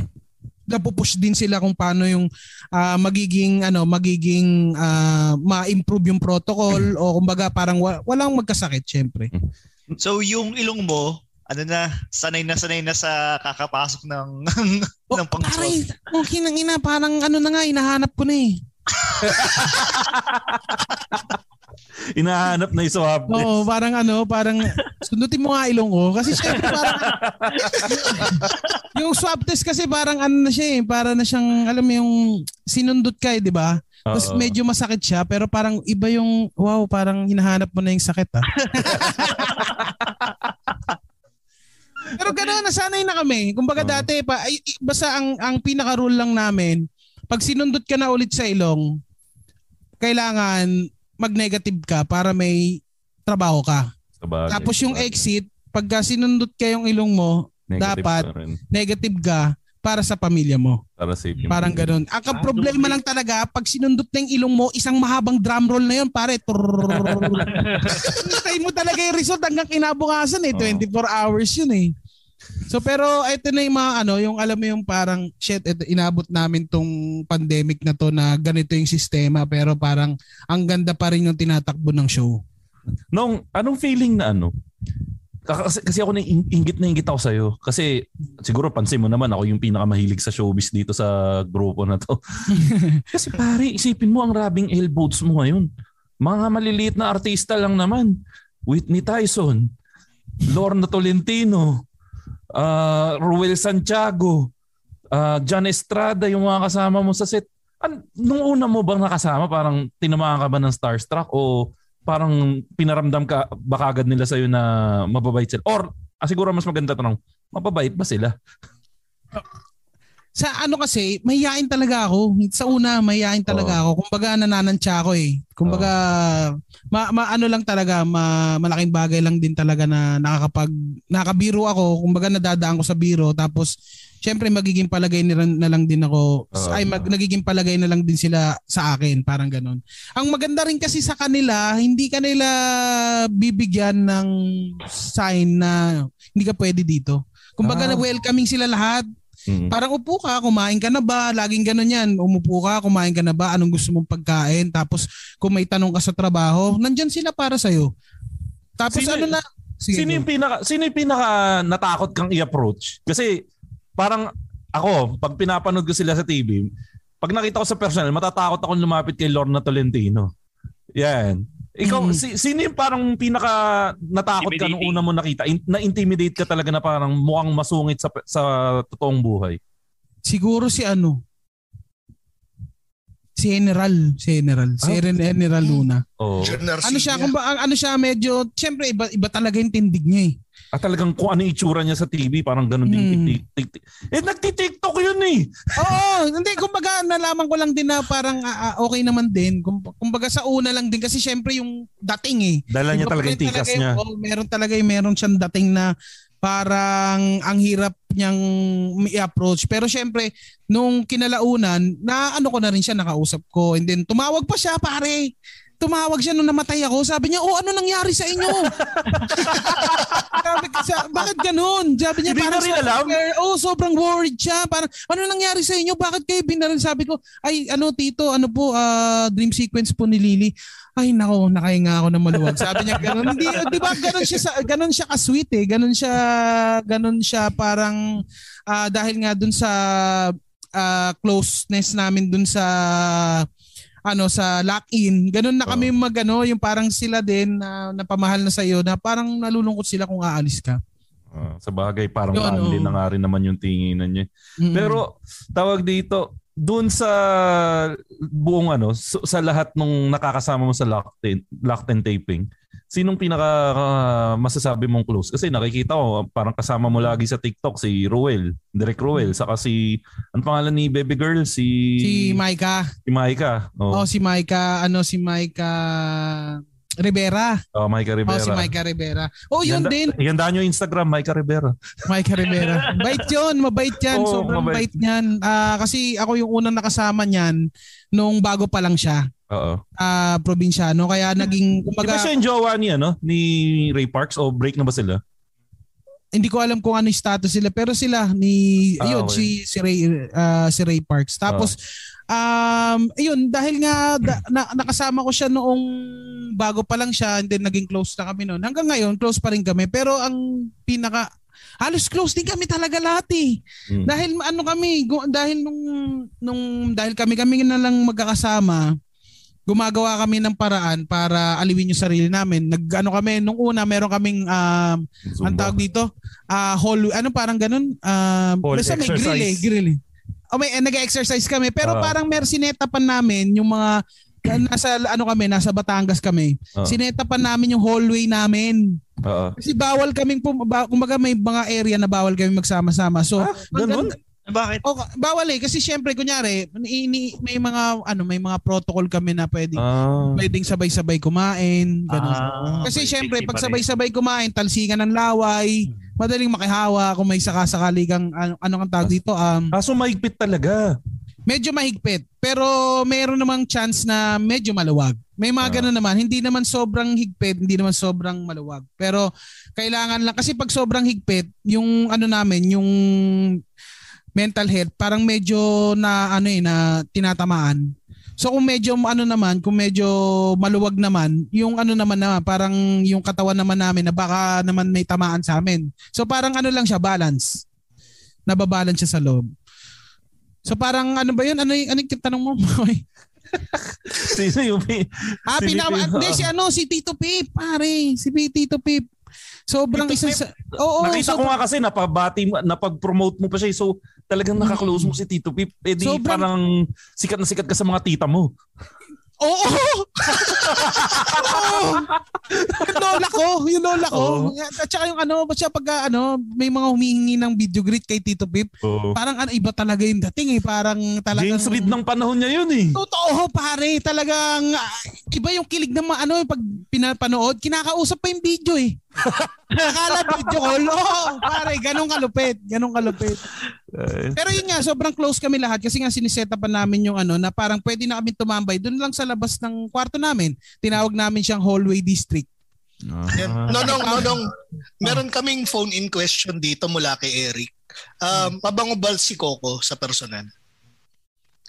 napupush din sila kung paano yung ah, magiging ano magiging ah, ma-improve yung protocol o kumbaga parang wa- walang magkasakit syempre. So yung ilong mo, ano na, sanay na sanay na sa kakapasok ng Oh, ng pang pare, ang kinang ina parang ano na nga hinahanap ko na eh. Inahanap na yung swab test. Oo, parang ano, parang sundutin mo nga ilong ko kasi syempre parang yung swab test kasi parang ano na siya eh, para na siyang alam mo yung sinundot ka eh, di ba? Tapos medyo masakit siya pero parang iba yung wow, parang hinahanap mo na yung sakit ah. Pero gano'n, nasanay na kami. Kumbaga Oo. dati pa, ay, basta ang, ang pinaka-rule lang namin, pag sinundot ka na ulit sa ilong, kailangan mag-negative ka para may trabaho ka. Sabagay, Tapos yung sabagay. exit, pagka sinundot ka yung ilong mo, Negative dapat negative ka para sa pamilya mo. Para safe yung Parang ganun. Ang ka- problema lang talaga, pag sinundot na yung ilong mo, isang mahabang drum roll na yun, pare. Hintayin mo talaga yung result hanggang kinabukasan eh. Oo. 24 hours yun eh. So pero ito na yung mga ano, yung alam mo yung parang shit, ito, inabot namin tong pandemic na to na ganito yung sistema pero parang ang ganda pa rin yung tinatakbo ng show. Nung, anong feeling na ano? Kasi, kasi ako na ingit na ingit ako sa'yo. Kasi siguro pansin mo naman ako yung pinakamahilig sa showbiz dito sa grupo na to. kasi pare, isipin mo ang rabing elbows mo ngayon. Mga maliliit na artista lang naman. Whitney Tyson, Lorna Tolentino, uh, Ruel Santiago, uh, John Estrada, yung mga kasama mo sa set. An- nung una mo bang nakasama, parang tinamaan ka ba ng starstruck o parang pinaramdam ka baka agad nila sa'yo na mababait sila? Or ah, siguro mas maganda tanong, mababait ba sila? Sa ano kasi, mahihain talaga ako. Sa una, mahihain talaga ako. Kumbaga nananansya ako eh. Kumbaga ma, ma- ano lang talaga, ma, malaking bagay lang din talaga na nakakapag nakabiro ako. Kumbaga nadadaan ko sa biro tapos syempre magiging palagay na, na lang din ako. Oo. ay mag, nagiging palagay na lang din sila sa akin, parang ganun. Ang maganda rin kasi sa kanila, hindi kanila bibigyan ng sign na hindi ka pwede dito. Kumbaga Ah. welcoming sila lahat. Mm. Parang upo ka, kumain ka na ba? Laging ganun yan. Umupo ka, kumain ka na ba? Anong gusto mong pagkain? Tapos kung may tanong ka sa trabaho, nandyan sila para sa'yo. Tapos Sino- ano na? Sige, sino yung pinaka sino yung pinaka natakot kang i-approach? Kasi parang ako, pag pinapanood ko sila sa TV, pag nakita ko sa personal, matatakot akong lumapit kay Lorna Tolentino. Yan. Ikaw, Mhm. si, sino yung parang pinaka natakot ka nung una mo nakita? In, na-intimidate ka talaga na parang mukhang masungit sa, sa totoong buhay? Siguro si ano? Si General. Si General. Si Ah. General Luna. John Narcilla. Ano siya? Kung ba, ano siya medyo, siyempre iba, iba talaga yung tindig niya eh. At talagang kung ano itsura niya sa TV, parang ganun din. Hmm. tik- tik- Eh, nagtitiktok yun eh. Oo, hindi kumbaga nalaman ko lang din na parang ah, ah, okay naman din. Kum- Kumbaga sa una lang din kasi syempre yung dating eh. Dala niya talaga yung tikas yung- niya. oh, meron talaga yung meron siyang dating na parang ang hirap niyang i-approach. Pero syempre, nung kinalaunan, na ano ko na rin siya, nakausap ko. And then tumawag pa siya, pare. Tumawag siya nung namatay ako. Sabi niya, oh ano nangyari sa inyo? ganun? Sabi niya, parang rin alam? Oh, sobrang worried siya. Parang, ano nangyari sa inyo? Bakit kayo binaril? Sabi ko, ay, ano, tito, ano po, ah, dream sequence po ni Lily. Ay, nako, nakahinga ako ng maluwag. Sabi niya, ganun. Hindi, di ba, ganun siya, sa, ganun siya ka-sweet eh. Ganun siya, ganun siya parang, ah, dahil nga dun sa ah, closeness namin dun sa ano sa lock-in. Ganun na kami magano, yung parang sila din na napamahal na sa iyo na parang nalulungkot sila kung aalis ka. Ah, sa bagay, parang Yun, oo. na nga rin naman yung tinginan niya. Mm. Pero tawag dito, doon sa buong ano, so- sa lahat nung nakakasama mo sa locked-in, locked-in taping, sinong pinaka ah, masasabi mong close? Kasi nakikita ko, parang kasama mo lagi sa TikTok si Ruel, Direk Ruel, saka si, ano pangalan ni baby girl? Si, si Maika. si Maika. Oh, Oh, si Maika, ano si Maika Rivera. oh, Maika Rivera. Oh, si Maika Rivera. Oh, yun Ihanda- din. Ihanda nyo yung Instagram, Maika Rivera. Maika Rivera. Bait yun, mabait yan. Oo, Sobrang mabait. bait niyan. Ah, kasi ako yung unang nakasama niyan nung bago pa lang siya. Oo. Ah, probinsyano. Kaya naging, Di ba kumbaga, siya yung jowa ni, ano, ni Ray Parks o break na ba sila? hindi ko alam kung ano yung status sila pero sila ni Ah, ayun okay. si si Ray ah, si Ray Parks. Tapos um ayun dahil nga da- na, nakasama ko siya noong bago pa lang siya and then naging close na kami noon. Hanggang ngayon close pa rin kami pero ang pinaka halos close din kami talaga lahat eh. Mm. Dahil ano kami, dahil nung nung dahil kami kami na lang magkakasama, gumagawa kami ng paraan para aliwin yung sarili namin. Nag ano kami nung una meron kaming um ang tawag dito, ah hall ano parang ganun, um Hall basta may grill eh, grill eh. O may eh, nag-exercise kami pero Ah. parang mer sineta pa namin yung mga nasa ano kami, nasa Batangas kami. Ah. Sineta pa namin yung hallway namin. Oo. Kasi bawal kaming pum- ba- kumbaga may mga area na bawal kami magsama-sama. So, Ah, ganun? Bakit? O, bawal eh kasi syempre kunyari ini, may mga ano may mga protocol kami na pwedeng Ah. pwedeng sabay-sabay kumain, ganun. Ah, kasi syempre pag sabay-sabay kumain, talsingan ng laway, madaling makihawa kung may sakasakali kang ano, ano kang tawag dito um Kaso mahigpit talaga. medyo mahigpit pero meron namang chance na medyo maluwag. May mga Ah. ganun naman, hindi naman sobrang higpit, hindi naman sobrang maluwag. Pero kailangan lang kasi pag sobrang higpit, yung ano namin, yung mental health parang medyo na ano eh na tinatamaan. So kung medyo ano naman, kung medyo maluwag naman, yung ano naman naman, parang yung katawan naman namin na baka naman may tamaan sa amin. So parang ano lang siya, balance. Nababalance siya sa loob. So parang ano ba yun? Ano yung, ano yung tanong mo? Sino yung may... ah, Si pinaka, hindi, si ano, si Tito Pip, pare. Si P- Tito Pip. Sobrang Tito isa sa... Oo, Nakita ko sobrang- nga kasi napabati mo, napag-promote mo pa siya. eh. So talagang nakaklose mo si Tito Pip. Eh di Sobrang- parang sikat na sikat ka sa mga tita mo. Oo! Oo! yung lola ko, yung lola ko. Oo. At saka yung ano, basta pag ah, ano, may mga humihingi ng video greet kay Tito Pip, Oo. parang ano, iba talaga yung dating eh. Parang talagang... James Reid ng panahon niya yun eh. Totoo pare, talagang ah, iba yung kilig ng mga ano, pag pinapanood, kinakausap pa yung video eh. Akala video call, oo, pare, ganun kalupit, ganun kalupit. Eh, Pero yun nga, sobrang close kami lahat kasi nga siniseta pa namin yung ano na parang pwede na kami tumambay doon lang sa labas ng kwarto namin. Tinawag namin siyang hallway district. Yan. Nonong, nonong, meron kaming phone-in question dito mula kay Eric. Um, mabango ba si Coco sa personal?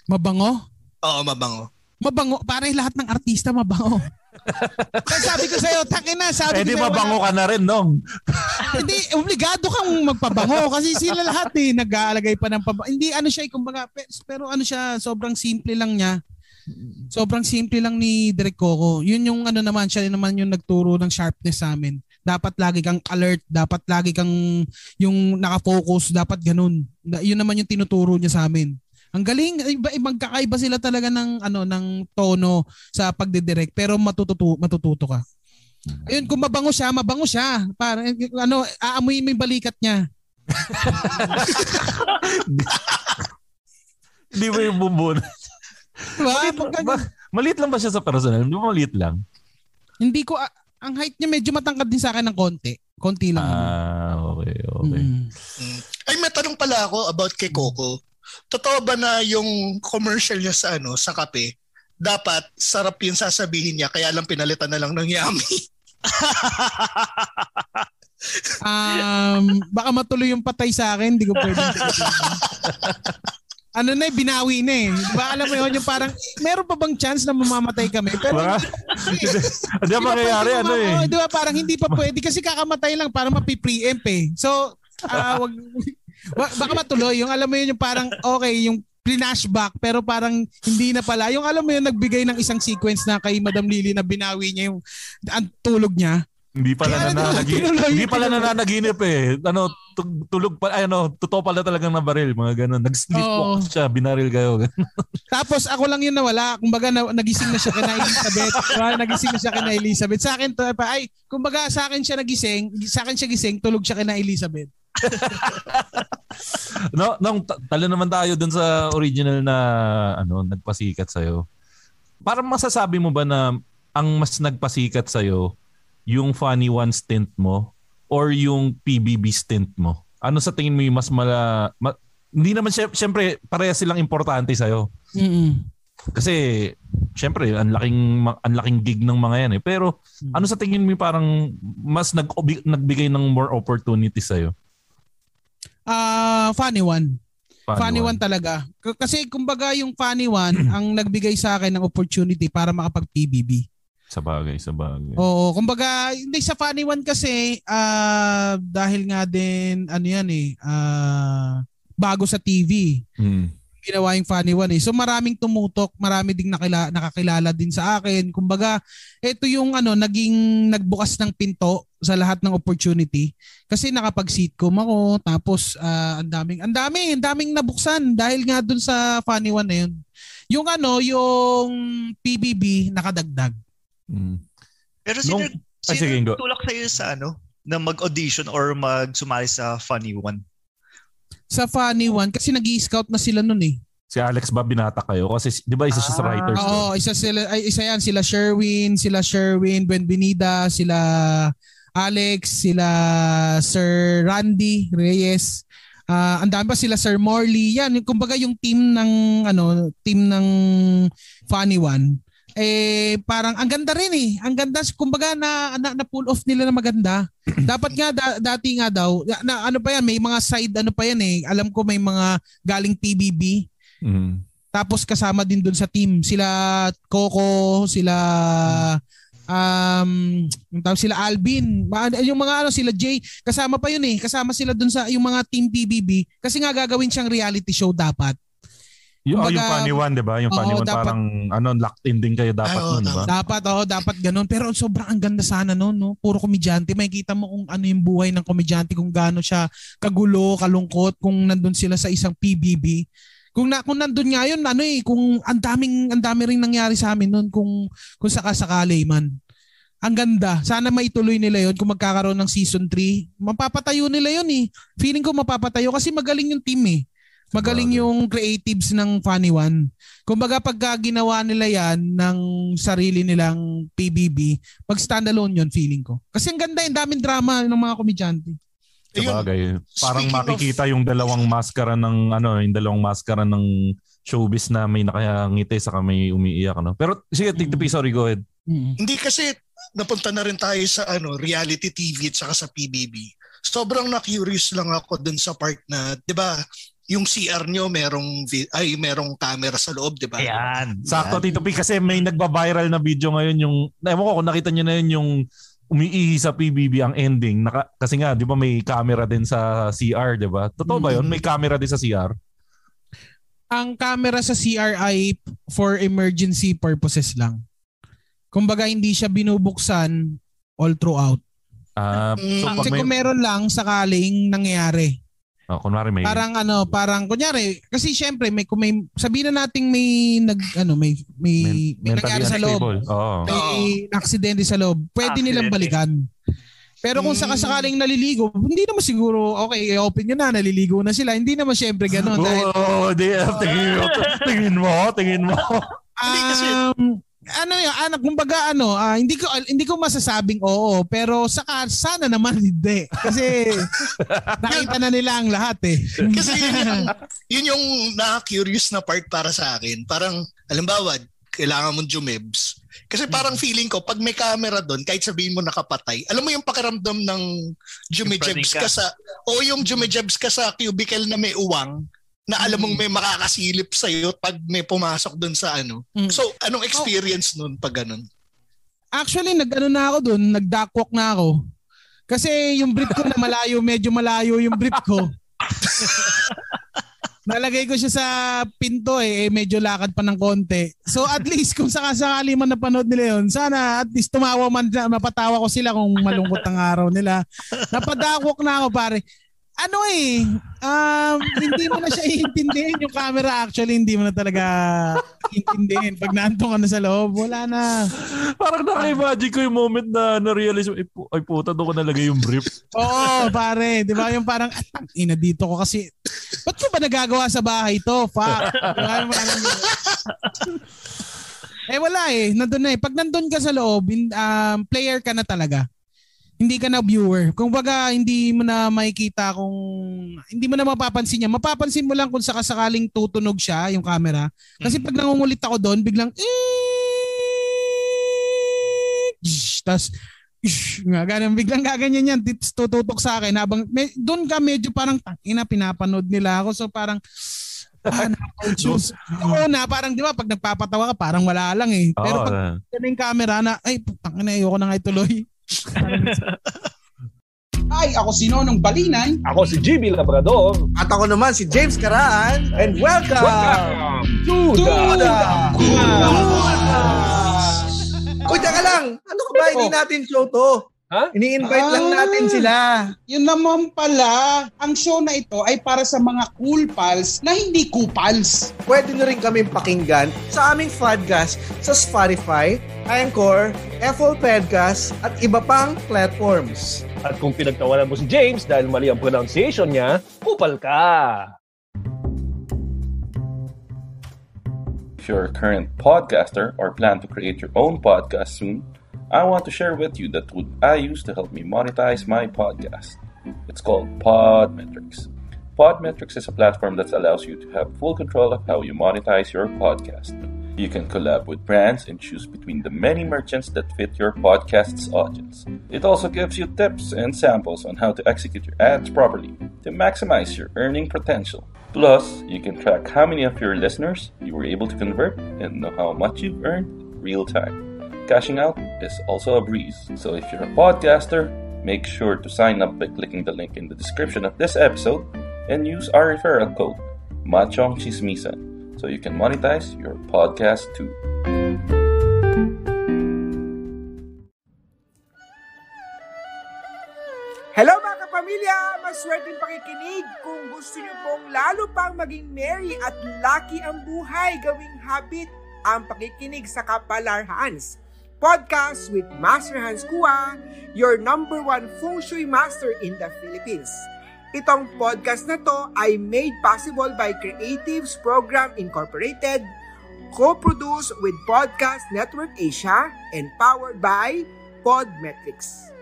Mabango? Oo, mabango. Mabango. Pare, lahat ng artista mabango. Sabi ko sa'yo, takin na, sabi eh di ko sa'yo, mabango ka na rin, Nong. Hindi, obligado kang magpabango kasi sila lahat eh, nag-aalagay pa ng pabango. Hindi, ano siya, eh, kumbaga, pe- pero ano siya, sobrang simple lang niya. Sobrang simple lang ni Direk Coco. Yun yung ano naman, siya naman yung nagturo ng sharpness sa amin. Dapat lagi kang alert, dapat lagi kang yung nakafocus, dapat ganun. Yun naman yung tinuturo niya sa amin. Ang galing, iba, ibang kakaiba sila talaga ng ano ng tono sa pagdidirect pero matututo matututo ka. Ayun, kung mabango siya, mabango siya. Para ano, aamuyin mo yung balikat niya. Hindi mo yung bumbun. Diba? maliit, Pagka- ba, maliit lang ba siya sa personal? Hindi mo maliit lang. hindi ko ah, ang height niya medyo matangkad din sa akin ng konti. Konti lang. Ah, okay, okay. Mm. Ay, may tanong pala ako about kay Coco. Totoo ba na yung commercial niya sa ano, sa kape, dapat sarap yung sasabihin niya kaya lang pinalitan na lang ng yummy. Um, baka matuloy yung patay sa akin, hindi ko pwede. ano na eh, binawi na eh. Di ba alam mo yun, yung parang, meron pa bang chance na mamamatay kami? Pero hindi, hindi ba mangyayari pwede ano eh. mama- Di ba parang hindi pa pwede kasi kakamatay lang para mapipreempt eh. So, ah, wag, wa- baka matuloy. Yung alam mo yun, yung parang okay, yung flashback pero parang hindi na pala. Yung alam mo yun, nagbigay ng isang sequence na kay Madam Lily na binawi niya yung ang tulog niya. Hindi pala nananaginip. Hindi pala nananaginip eh. Ano, tu- tulog pa, ay, ano, totoo pala talagang na baril, mga ganun. Nag-sleepwalk Oo. siya, binaril kayo. Tapos ako lang yun nawala. Kumbaga na, nagising na siya kina Elizabeth. Diba? nagising na siya kina Elizabeth. Sa akin to pa ay kumbaga sa akin siya nagising, sa akin siya gising, tulog siya kina Elizabeth. No, nung ta- talo naman tayo dun sa original na ano, nagpasikat sa'yo. Parang masasabi mo ba na ang mas nagpasikat sa'yo, yung funny one stint mo or yung PBB stint mo? Ano sa tingin mo yung mas mala... ma- hindi naman siya, syempre, pareha silang importante sa'yo. Mm. Kasi syempre, ang laking, ang laking gig ng mga yan eh. Pero Hmm. ano sa tingin mo parang mas nag nagbigay ng more opportunities sa'yo? Ah, funny one. Funny Funny, one. one. talaga. K- Kasi kumbaga yung funny one ang nagbigay sa akin ng opportunity para makapag-PBB. Sa bagay, sa bagay. Oo, kumbaga hindi sa funny one kasi ah dahil nga din ano yan eh ah, bago sa TV Mm. ginawa yung funny one eh. So maraming tumutok, marami ding nakila, nakakilala din sa akin. Kumbaga, ito yung ano naging nagbukas ng pinto sa lahat ng opportunity kasi nakapag-sitcom ako tapos ah, ang daming ang dami, ang daming nabuksan dahil nga dun sa funny one na yun. Yung ano, yung PBB nakadagdag. Mm. Pero sino, Nung- sino sige, go. tulak sa'yo sa ano? Na mag-audition or mag-sumali sa Funny One? Sa funny one kasi nag scout na sila nun eh. Si Alex ba binata kayo? Kasi di ba isa siya sa Ah, writers? Oo, isa sila ay isa yan sila Sherwin, sila Sherwin Buenvenida, sila Alex, sila Sir Randy Reyes. Ah, ang dami pa sila Sir Morley. Yan, yung kumbaga yung team ng ano, team ng Funny One. Eh parang ang ganda rin eh. Ang ganda kumbaga na na, na pull off nila na maganda. Dapat nga da- dati nga daw na, na ano pa yan, may mga side ano pa yan eh. Alam ko may mga galing PBB. Mm. Tapos kasama din dun sa team sila Coco, sila um yung tawag sila Alvin, yung mga ano sila Jay, kasama pa yun eh. Kasama sila dun sa yung mga team PBB kasi nga gagawin siyang reality show dapat. Yung, oh, yung Kumbaga, funny one, di ba? Yung oo, funny one dapat- parang ano, locked in din kayo dapat oo, nun, di ba? Dapat oh, dapat ganun. Pero sobrang ang ganda sana no, no. Puro komedyante. Makikita mo kung ano yung buhay ng komedyante, kung gaano siya kagulo, kalungkot, kung nandun sila sa isang PBB. Kung na kung nandun nga yun, ano eh, kung ang daming ang dami ring nangyari sa amin noon kung kung sakasakali man. Ang ganda. Sana maituloy nila yon kung magkakaroon ng season 3. Mapapatayo nila yon eh. Feeling ko mapapatayo kasi magaling yung team eh. Magaling yung creatives ng Funny One. Kumbaga pagka ginawa nila yan ng sarili nilang PBB, pag standalone yun feeling ko. Kasi ang ganda, yung daming drama ng mga komedyante. Sa Ayun, bagay. Parang Speaking makikita yung dalawang maskara ng ano, yung dalawang maskara ng showbiz na may nakangiti sa may umiiyak no. Pero sige, Tito P, sorry, go ahead. Hindi kasi napunta na rin tayo sa ano reality TV at saka sa PBB. Sobrang na-curious lang ako dun sa part na, 'di ba, yung CR nyo merong vi- ay merong camera sa loob, 'di ba? Ayan. Sakto. Tito P, kasi may nagba-viral na video ngayon yung, ewan ko kung nakita nyo na yun yung umiihi sa PBB ang ending. Naka, kasi nga, di ba may camera din sa CR, di ba? Totoo ba yun? May camera din sa CR? Ang camera sa CRI for emergency purposes lang. Kumbaga hindi siya binubuksan all throughout. Mm. so pag Kasi may, kung meron lang sakaling nangyayari. Oh, kunwari may, Parang ano, parang kunyari kasi syempre may kung may sabihin na nating may nag ano may may, may, nangyari sa loob. Oo. May aksidente sa loob. Pwede nilang Aksidente. balikan. Pero kung Mm. sakasakaling naliligo, hindi naman siguro, okay, i-open nyo na, naliligo na sila. Hindi naman syempre dahil, Oo, di, tingin mo, tingin mo, tingin mo. Hindi kasi- um, ano yun, ano, kumbaga ano, ah, hindi ko hindi ko masasabing oo, pero saka sana naman hindi. Kasi nakita na nila ang lahat eh. Kasi yun yung, yun yung na-curious na part para sa akin. Parang, halimbawa, kailangan mong jumebs. Kasi parang feeling ko, pag may camera doon, kahit sabihin mo nakapatay, alam mo yung pakiramdam ng jumejebs Yung ka sa, o yung jumejebs ka sa cubicle na may uwang, na alam mong may makakasilip sa'yo pag may pumasok doon sa ano. Mm. So, anong experience nun pag ganun? Actually, nag-ano na ako doon, nag-duckwalk na ako. Kasi yung brief ko na malayo, medyo malayo yung brief ko. Nalagay ko siya sa pinto eh, eh, medyo lakad pa ng konti. So at least kung sakasakali man napanood nila yun, sana at least tumawa man, mapatawa ko sila kung malungkot ang araw nila. Napadakwak na ako pare. Ano eh, um, hindi mo na siya iintindihin yung camera actually, hindi mo na talaga iintindihin. Pag naantong ka na sa loob, wala na. Parang naka-imagine ko yung moment na na-realize, ay, pu- ay puta, doon ko nalagay yung brief. Oo, pare. Di ba? Yung parang, ah, ina dito ko kasi, ba't ko ba nagagawa sa bahay to? Fuck. Di ba? Yung parang, eh wala eh. Nandun na eh. Pag nandun ka sa loob, in- um, player ka na talaga. Hindi ka na viewer. Kung baga, hindi mo na makikita kung, hindi mo na mapapansin niya. Mapapansin mo lang kung sakasakaling tutunog siya, yung camera. Kasi pag nangungulit ako doon, biglang, tas ish, nga ganun biglang gaganyan yan tips tututok sa akin habang may, doon ka medyo parang ina pinapanood nila ako so parang ah, na-conscious. Oo na, parang di ba, pag nagpapatawa ka, parang wala lang eh. Pero Oo, pag ah. yan yung camera na, ay, putang ina, ayoko na nga ituloy. Ay, ako si Nonong Balinan. Ako si GB Labrador. At ako naman si James Karaan. And welcome, Welcome to, to the, the Uy, teka lang. Ano ka ba? Hindi natin show to. Ha? Ini-invite lang Ah. natin sila. Yun naman pala, ang show na ito ay para sa mga cool pals na hindi kupals. Pwede nyo rin kami pakinggan sa aming podcast sa Spotify, Anchor, Apple Podcast, at iba pang platforms. At kung pinagtawanan mo si James dahil mali ang pronunciation niya, kupal ka. If you're a current podcaster or plan to create your own podcast soon, I want to share with you the tool I use to help me monetize my podcast. It's called Podmetrics. Podmetrics is a platform that allows you to have full control of how you monetize your podcast. You can collab with brands and choose between the many merchants that fit your podcast's audience. It also gives you tips and samples on how to execute your ads properly to maximize your earning potential. Plus, you can track how many of your listeners you were able to convert and know how much you've earned real time. Cashing out is also a breeze. So if you're a podcaster, make sure to sign up by clicking the link in the description of this episode and use our referral code Machong Chismisan so you can monetize your podcast too. Hello mga kapamilya! Maswerteng pakikinig kung gusto niyo pong lalo pang maging merry at lucky ang buhay gawing habit ang pakikinig sa Kapalar Hans. Podcast with Master Hans Kua, your number one feng shui master in the Philippines. Itong podcast na to ay made possible by Creatives Program Incorporated, co-produced with Podcast Network Asia, and powered by Podmetrics.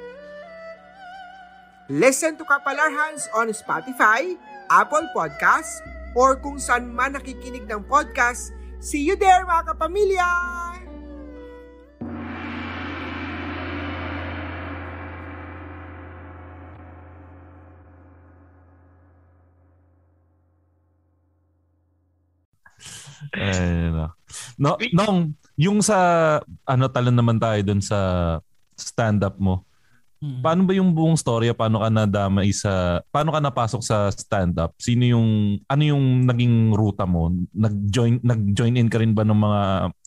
Listen to Kapalar Hands on Spotify, Apple Podcasts, or kung saan man nakikinig ng podcast. See you there mga kapamilya! Ayun na. No, nung yung sa ano talon naman tayo dun sa stand-up mo. Paano ba yung buong storya? Paano ka nadamay sa paano ka napasok sa stand-up? Sino yung ano yung naging ruta mo? Nag-join nag-join in ka rin ba ng mga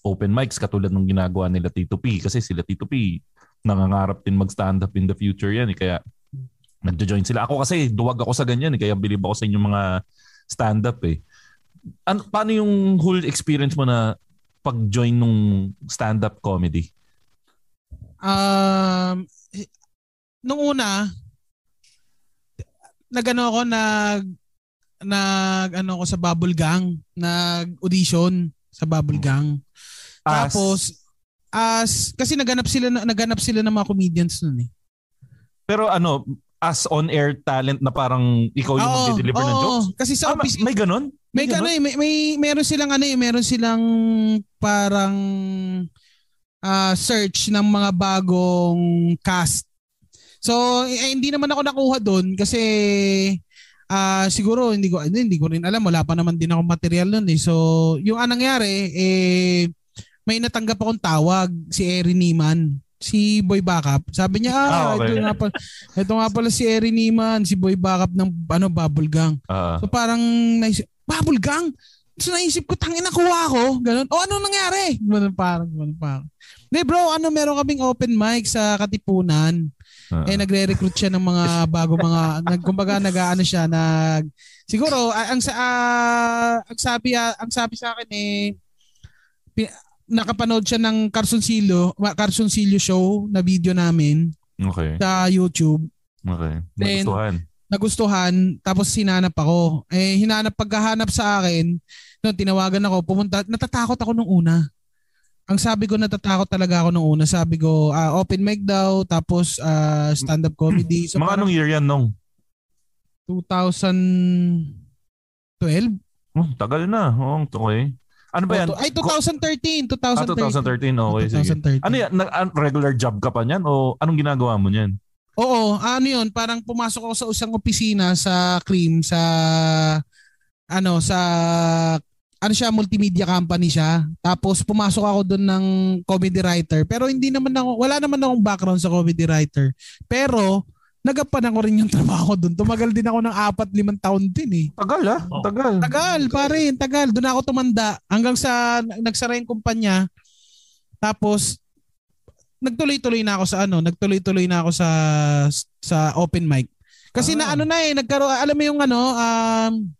open mics katulad ng ginagawa nila Tito P kasi sila Tito P nangangarap din mag-stand up in the future yan eh. kaya nagjo-join sila. Ako kasi duwag ako sa ganyan eh, kaya bilib ako sa inyong mga stand-up eh. Ano, paano yung whole experience mo na pag-join nung stand-up comedy? Um, nung una, nagano ako nag nag ano ako sa Bubble Gang, nag-audition sa Bubble Gang. As? Tapos as kasi naganap sila na- naganap sila ng mga comedians noon eh. Pero ano, as on-air talent na parang ikaw yung Oo, magde-deliver ng jokes? Kasi sa Ah, office may ganun? May May ano ganun? eh, may, may meron silang ano eh, meron silang parang ah, search ng mga bagong cast. So, eh, hindi naman ako nakuha doon kasi ah siguro hindi ko hindi, hindi ko rin alam wala pa naman din ako material noon eh. So, yung anong nangyari eh may natanggap akong tawag si Erin Niman si Boy Backup. Sabi niya, ah, Ah, okay. ito nga pala, ito nga pala si Erin Niman, si Boy Backup ng ano Bubble Gang. Ah. So parang naisip, Bubble Gang? So naisip ko, tangin na kuha ko. Ganun. O ano nangyari? Ganun parang, ganun parang. Hindi bro, ano meron kaming open mic sa Katipunan. Ah. Eh nagre-recruit siya ng mga bago mga nag kumbaga nag-aano siya nag siguro ah, ang sa ah, ang sabi ah, ang sabi sa akin eh pi- nakapanood siya ng Carsoncillo, Carsoncillo show na video namin Okay. sa YouTube Okay. Then, Nagustuhan. nagustuhan tapos sinanap ako. Eh hinanap pagkahanap sa akin, no, tinawagan ako, pumunta, natatakot ako nung una. Ang sabi ko natatakot talaga ako nung una. Sabi ko ah, open mic daw tapos ah, stand-up comedy. So Mga anong year yan nung? 2012. Oh, tagal na. Oh, okay. Ano ba yan? Ay, 2013. 2013. Ah, 2013. Okay, sige. 2013. Ano yan? An- regular job ka pa niyan o anong ginagawa mo niyan? Oo, ano yun, parang pumasok ako sa isang opisina sa Cream sa ano sa ano siya multimedia company siya. Tapos pumasok ako doon ng comedy writer. Pero hindi naman ako wala naman akong background sa comedy writer. Pero nagapan ako rin yung trabaho doon. Tumagal din ako ng apat, limang taon din eh. Tagal ah, tagal. Tagal, pare, tagal. Doon ako tumanda hanggang sa nagsara yung kumpanya. Tapos nagtuloy-tuloy na ako sa ano, nagtuloy-tuloy na ako sa sa open mic. Kasi na ano na eh, nagkaroon alam mo yung ano, um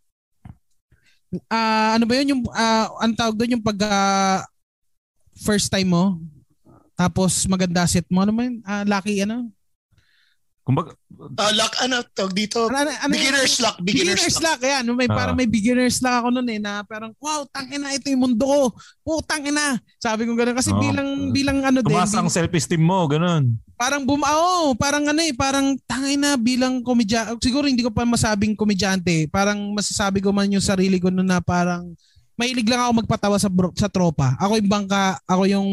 ah, ano ba yun? Yung ah, ang tawag doon yung pag ah, first time mo? Tapos maganda set mo? Ano man ah, lucky ano Kumbaga, Ah, luck, ano, tawag dito? ano, ano, beginner's luck, beginner's, beginner's luck. luck. Ayan, may, Ah. parang may beginner's luck ako noon eh na parang wow, tangina ito yung mundo ko. Putang ina. Sabi ko ganoon kasi Oo. bilang bilang ano din, tumaas ang self-esteem mo, ganun. parang bumao, parang ano eh, parang tangay na bilang komedya. Siguro hindi ko pa masabing komedyante. Parang masasabi ko man yung sarili ko noon na parang mahilig lang ako magpatawa sa bro- sa tropa. Ako yung bangka, ako yung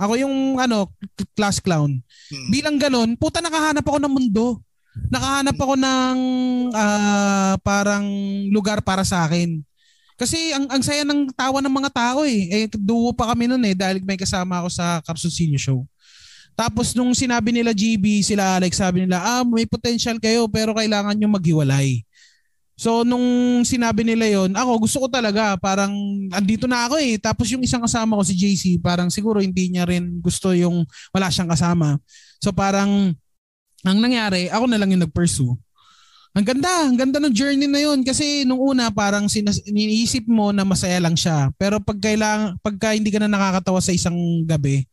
ako yung ano, class clown. Bilang ganun, puta nakahanap ako ng mundo. Nakahanap ako ng ah, parang lugar para sa akin. Kasi ang ang saya ng tawa ng mga tao eh. Eh duo pa kami noon eh dahil may kasama ako sa Carsoncino show. Tapos nung sinabi nila GB, sila Alex, sabi nila, ah, may potential kayo pero kailangan nyo maghiwalay. So nung sinabi nila yon, ako gusto ko talaga parang andito na ako eh. Tapos yung isang kasama ko si JC, parang siguro hindi niya rin gusto yung wala siyang kasama. So parang ang nangyari, ako na lang yung nag-pursue. Ang ganda, ang ganda ng journey na yun kasi nung una parang sinas- iniisip mo na masaya lang siya. Pero pag kailang, pagka hindi ka na nakakatawa sa isang gabi,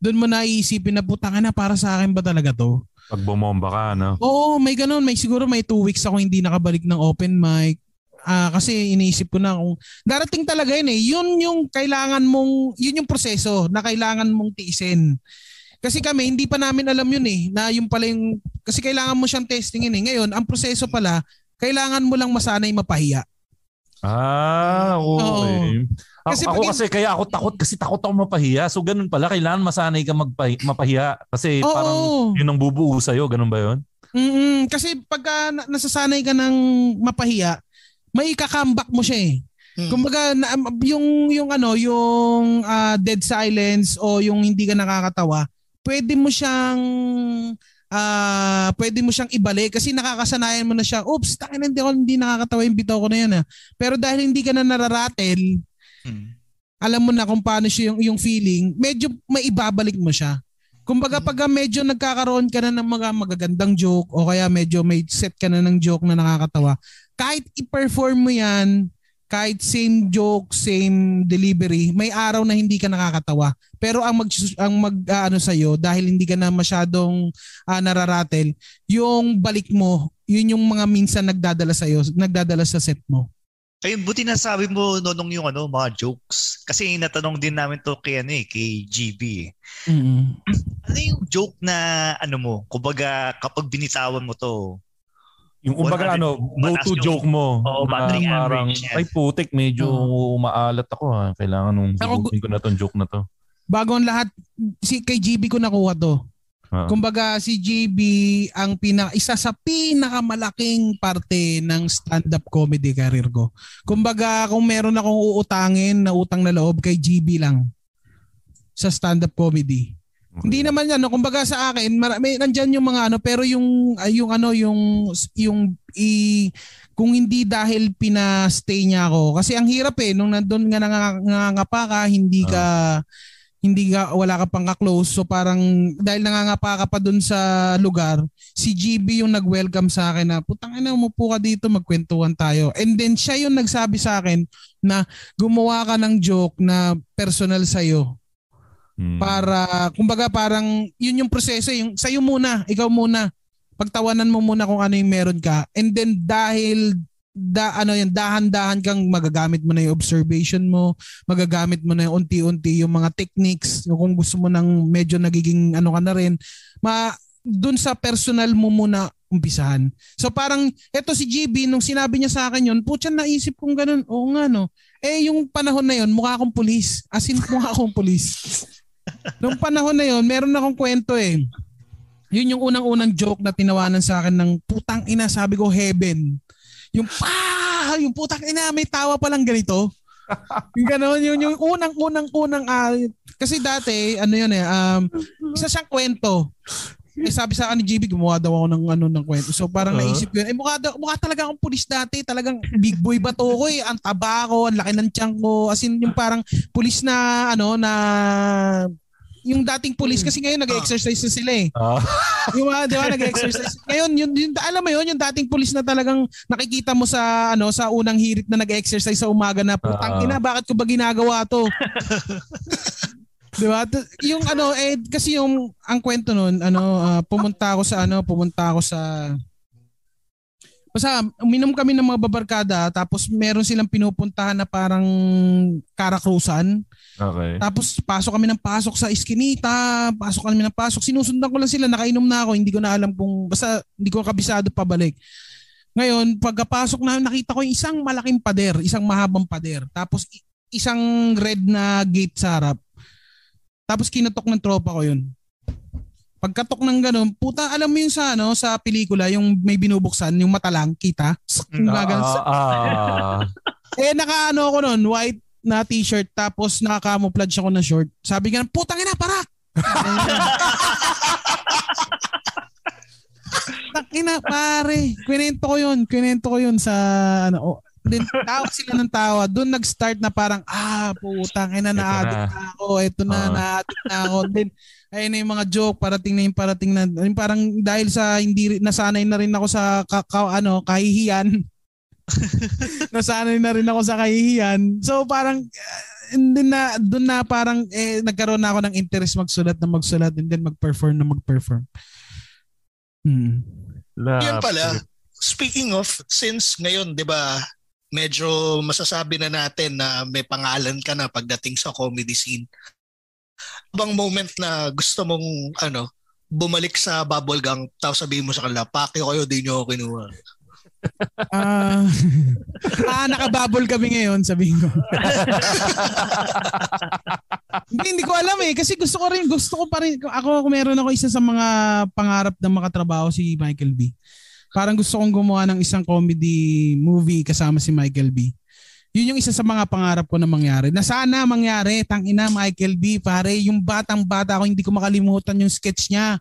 doon mo naiisipin na putang na para sa akin ba talaga to? Pag bumomba ka, no? Oo, may ganun. May siguro may two weeks ako hindi nakabalik ng open mic. Ah, kasi iniisip ko na kung darating talaga yun eh. Yun yung kailangan mong, yun yung proseso na kailangan mong tiisin. Kasi kami, hindi pa namin alam yun eh, na yung pala yung, kasi kailangan mo siyang testingin eh. Ngayon, ang proseso pala, kailangan mo lang masanay mapahiya. Ah, okay. Ako, Kasi ako pag- kasi kaya ako takot kasi takot ako mapahiya. So ganun pala, kailangan masanay ka magpahi- mapahiya kasi Oo. parang yun ang bubuo sa'yo. Ganun ba yun? mm kasi pagka na- nasasanay ka ng mapahiya, may kakambak mo siya eh. Kumbaga na, yung yung ano, yung ah, dead silence o yung hindi ka nakakatawa, pwede mo siyang ah pwede mo siyang ibalik kasi nakakasanayan mo na siya. Oops, tangin hindi ako hindi nakakatawa yung bitaw ko na yan ah. Pero dahil hindi ka na nararatel, alam mo na kung paano siya yung, yung feeling, medyo maibabalik mo siya. Kumbaga pag medyo nagkakaroon ka na ng mga magagandang joke o kaya medyo may set ka na ng joke na nakakatawa, kahit i-perform mo yan, kahit same joke, same delivery, may araw na hindi ka nakakatawa. Pero ang mag ang mag ah, ano sa dahil hindi ka na masyadong ah, nararatel, yung balik mo, yun yung mga minsan nagdadala sa nagdadala sa set mo. Ayun, buti na sabi mo nonong yung ano, mga jokes. Kasi natanong din namin to kay ano eh, kay GB eh. Ano yung joke na ano mo, kumbaga kapag binitawan mo to, Yung kumbaga 100 ano, go-to yung- joke mo. Oo, na battery parang, average yan. ay putik, medyo umaalat ako ha. Kailangan nung sagutin ko na tong joke na to. Bago ang lahat, si kay GB ko nakuha to. Ah. Kumbaga si GB ang pina isa sa pinakamalaking parte ng stand-up comedy career ko. Kumbaga kung meron akong uutangin na utang na loob kay GB lang sa stand-up comedy. Hindi naman yan, no? kumbaga sa akin, mar- may nandiyan yung mga ano, pero yung yung ano yung yung i kung hindi dahil pina-stay niya ako kasi ang hirap eh nung nandoon nga nanganga- nangangapa ka, hindi ka hindi ka wala ka pang ka-close. So parang dahil nangangapa ka pa dun sa lugar si GB yung nag-welcome sa akin na putang ina umupo ka dito magkwentuhan tayo. And then siya yung nagsabi sa akin na gumawa ka ng joke na personal sa iyo para kumbaga parang yun yung proseso yung sa'yo muna ikaw muna. Pagtawanan mo muna kung ano yung meron ka. And then dahil da ano yan dahan-dahan kang magagamit mo na yung observation mo magagamit mo na yung unti-unti yung mga techniques yung kung gusto mo ng medyo nagiging ano ka na rin ma dun sa personal mo muna umpisahan. So parang eto si GB nung sinabi niya sa akin yun, putya naisip kong ganun. Oo nga no. Eh yung panahon na yun, mukha akong pulis. As in mukha akong pulis. nung panahon na yun, meron akong kwento eh. Yun yung unang-unang joke na tinawanan sa akin ng putang ina, sabi ko heaven. Yung pa, yung putang ina, may tawa pa lang ganito. yung gano'n, yun yung unang-unang-unang, uh, kasi dati, ano yun eh, um, isa siyang kwento. Eh, sabi sa akin ni GB, gumawa daw ako ng ano ng kwento. So parang uh-huh. naisip ko, eh mukha, daw, mukha talaga akong pulis dati. Talagang big boy ba to ko eh. Ang taba ko, ang laki ng tiyan ko. As in yung parang pulis na ano na yung dating police kasi ngayon nag-exercise na sila eh. Uh. yung mga, di ba, nag-exercise. Ngayon, yun, yun, alam mo yun, yung dating police na talagang nakikita mo sa ano sa unang hirit na nag-exercise sa umaga na putang uh. ina, bakit ko ba ginagawa to? Di ba? Yung ano eh kasi yung ang kwento noon, ano uh, pumunta ako sa ano, pumunta ako sa Basta uminom kami ng mga babarkada tapos meron silang pinupuntahan na parang karakrusan. Okay. Tapos pasok kami ng pasok sa iskinita, pasok kami ng pasok. Sinusundan ko lang sila, nakainom na ako, hindi ko na alam kung basta hindi ko kabisado pabalik. Ngayon, pagkapasok na nakita ko yung isang malaking pader, isang mahabang pader. Tapos isang red na gate sa harap. Tapos kinatok ng tropa ko yun. Pagkatok ng ganun, puta, alam mo yung sa ano, sa pelikula, yung may binubuksan, yung mata lang, kita. Yung uh, uh, eh, naka-ano ako nun, white na t-shirt, tapos naka-camouflage ako na short. Sabi nga, putang ina, para! Takina, pare. Kwento ko yun. Kwento ko yun sa, ano, oh, din tawa sila ng tawa. Doon nag-start na parang, ah, putang ina, na-addict na ako. Ito na, uh. na-addict na ako. Then, ayun na yung mga joke, parating na yung parating na, yung parang dahil sa hindi, nasanay na rin ako sa ka, ka, ano, kahihiyan. nasanay na rin ako sa kahihiyan. So parang, hindi uh, na, doon na parang, eh, nagkaroon na ako ng interest magsulat na magsulat and then mag-perform na mag-perform. Hmm. Yan pala, speaking of, since ngayon, di ba, medyo masasabi na natin na may pangalan ka na pagdating sa comedy scene bang moment na gusto mong ano bumalik sa bubble gang tapos sabihin mo sa kanila, pake ko kayo, di nyo ako kinuha. Ah, uh, ah, nakabubble kami ngayon, sabihin ko. hindi, hindi ko alam eh. Kasi gusto ko rin, gusto ko pa rin, ako meron ako isa sa mga pangarap na makatrabaho si Michael B. Parang gusto kong gumawa ng isang comedy movie kasama si Michael B. Yun yung isa sa mga pangarap ko na mangyari. Na sana mangyari, tangina Michael B, pare, yung batang-bata ako, hindi ko makalimutan yung sketch niya.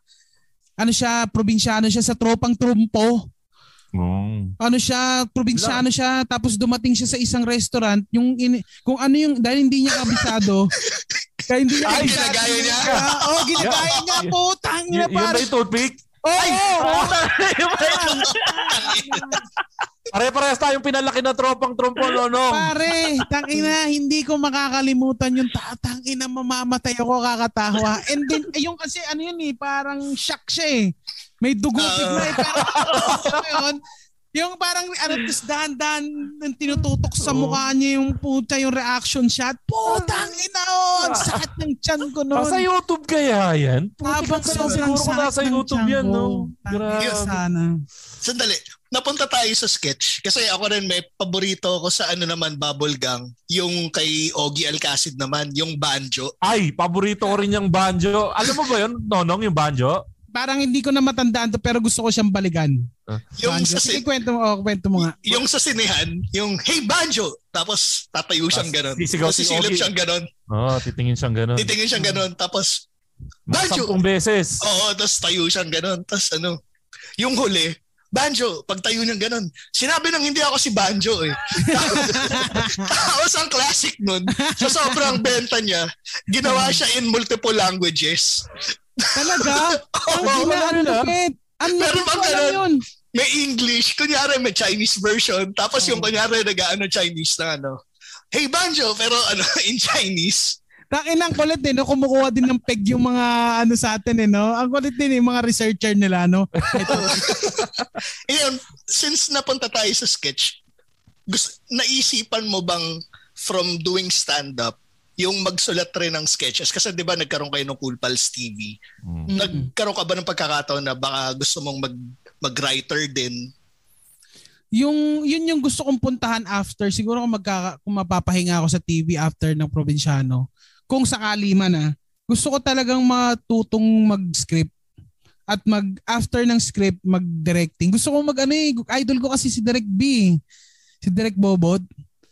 Ano siya, probinsyano siya sa tropang trumpo. Oh. Ano siya, probinsyano siya, tapos dumating siya sa isang restaurant, yung in, kung ano yung, dahil hindi niya kabisado, kaya hindi niya Ay, ginagaya niya. Oo, oh, ginagaya niya, putang niya, pare. Yung ba yung toothpick? Oh, Ay, putang Pare-parehas tayong pinalaki na tropang trompo, Lonong. Pare, tangina, hindi ko makakalimutan yung tangina mamamatay ako kakatawa. And then, yung kasi ano yun eh, parang shock siya eh. May dugo uh, bigla eh. Pero, yung parang ano, tapos dahan-dahan tinututok sa oh. mukha niya yung puta yung reaction shot. Putang ina on! Sakit ng chan ko noon. Sa YouTube kaya yan? Habang sobrang sakit sa YouTube yan, no? Grabe. Sana. Sandali, napunta tayo sa sketch. Kasi ako rin may paborito ko sa ano naman, Bubble Gang. Yung kay Ogie Alcacid naman, yung banjo. Ay, paborito ko rin yung banjo. Alam mo ba yun, Nonong, yung banjo? parang hindi ko na matandaan to pero gusto ko siyang balikan. Uh, yung Banjo. sa sin- kwento mo, oh, kwento mo nga. Yung sa sinehan, yung hey Banjo, tapos tatayo siyang ganun. Sisigaw si Sisilip siyang ganun. Oo, oh, titingin siyang ganun. Titingin siyang ganun, tapos Banjo! Sampung beses. Oo, tapos tayo siyang ganun. Tapos ano, yung huli, Banjo, pag tayo niyang ganun. Sinabi nang hindi ako si Banjo eh. Tapos ang classic nun, sa sobrang benta niya, ginawa siya in multiple languages. Talaga? Ang oh, ginaan lupit. Ang Pero pag ganun, yun. May English, kunyari may Chinese version, tapos yung kunyari nag-ano Chinese na ano, hey Banjo, pero ano, in Chinese. Takin ang kulit eh, no? kumukuha din ng peg yung mga ano sa atin eh, no? Ang kulit din yung mga researcher nila, no? Ngayon, since napunta tayo sa sketch, gusto, naisipan mo bang from doing stand-up yung magsulat rin ng sketches. Kasi di ba nagkaroon kayo ng Cool Pals TV? Mm. Nagkaroon ka ba ng pagkakataon na baka gusto mong mag, mag-writer din? Yung yun yung gusto kong puntahan after siguro kung magka kung mapapahinga ako sa TV after ng probinsyano. Kung sakali man ah, gusto ko talagang matutong mag-script at mag after ng script mag-directing. Gusto ko mag ano eh, idol ko kasi si Direk B. Si Direk Bobot.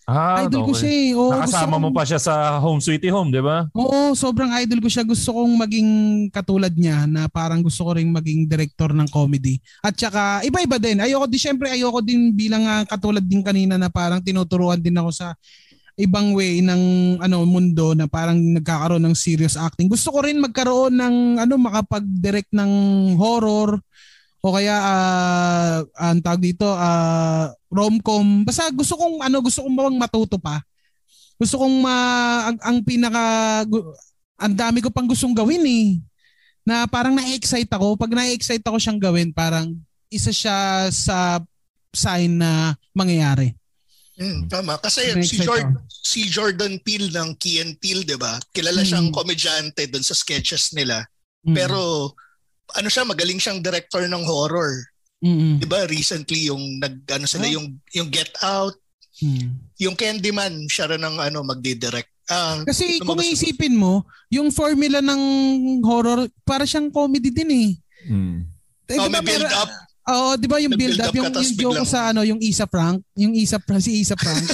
Ah, idol ko okay. siya eh. Oo, Nakasama gusto mo kong- pa siya sa Home Sweetie Home, di ba? Oo, sobrang idol ko siya. Gusto kong maging katulad niya na parang gusto ko ring maging director ng comedy. At saka iba-iba din. Ayoko din, syempre ayoko din bilang ah, katulad din kanina na parang tinuturuan din ako sa ibang way ng ano mundo na parang nagkakaroon ng serious acting. Gusto ko rin magkaroon ng ano makapag-direct ng horror o kaya ah ang tawag dito ah rom-com. Basta gusto kong ano gusto kong bang matuto pa. Gusto kong ma ang, ang pinaka ang dami ko pang gustong gawin eh. Na parang na-excite ako. Pag na-excite ako siyang gawin, parang isa siya sa sign na mangyayari. Mm, tama. Kasi si, Jord- si Jordan Peele ng Key and Peele, di ba? Kilala siyang Mm. komedyante doon sa sketches nila. Mm. Pero ano siya, magaling siyang director ng horror. Mm-mm. Di ba? Recently yung nag ano sila Ah. yung yung Get Out, Mm. yung Candyman, siya rin ang ano magdi-direct. Ah, Kasi kung iisipin mo, yung formula ng horror, para siyang comedy din eh. Mm. Eh, Oh, may build up. Oo, di ba yung build up, up yung, yung joke sa ano, yung Isa Frank, yung Isa Frank, si Isa Frank.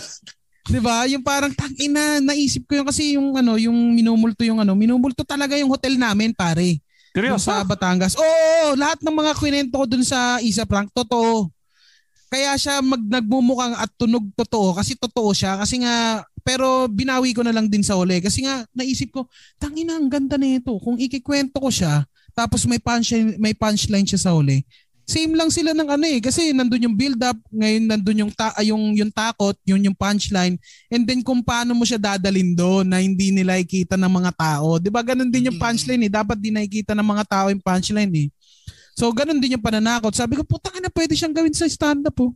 di ba? Yung parang tang ina, naisip ko yung kasi yung ano, yung minumulto yung ano, minumulto talaga yung hotel namin, pare. Seryoso? sa Batangas. Oo, lahat ng mga kwento ko dun sa Isa Frank, totoo. Kaya siya mag nagmumukhang at tunog totoo kasi totoo siya kasi nga pero binawi ko na lang din sa uli kasi nga naisip ko tangina ang ganda nito kung ikikwento ko siya tapos may punchline may punchline siya sa uli same lang sila ng ano eh kasi nandun yung build up ngayon nandun yung ta- ah, yung yung takot yun yung punchline and then kung paano mo siya dadalin doon na hindi nila ikita ng mga tao. 'di ba ganun din yung punchline eh. Dapat din nakikita ng mga tao yung punchline eh. So ganun din yung pananakot. Sabi ko putang ina pwede siyang gawin sa stand up oh.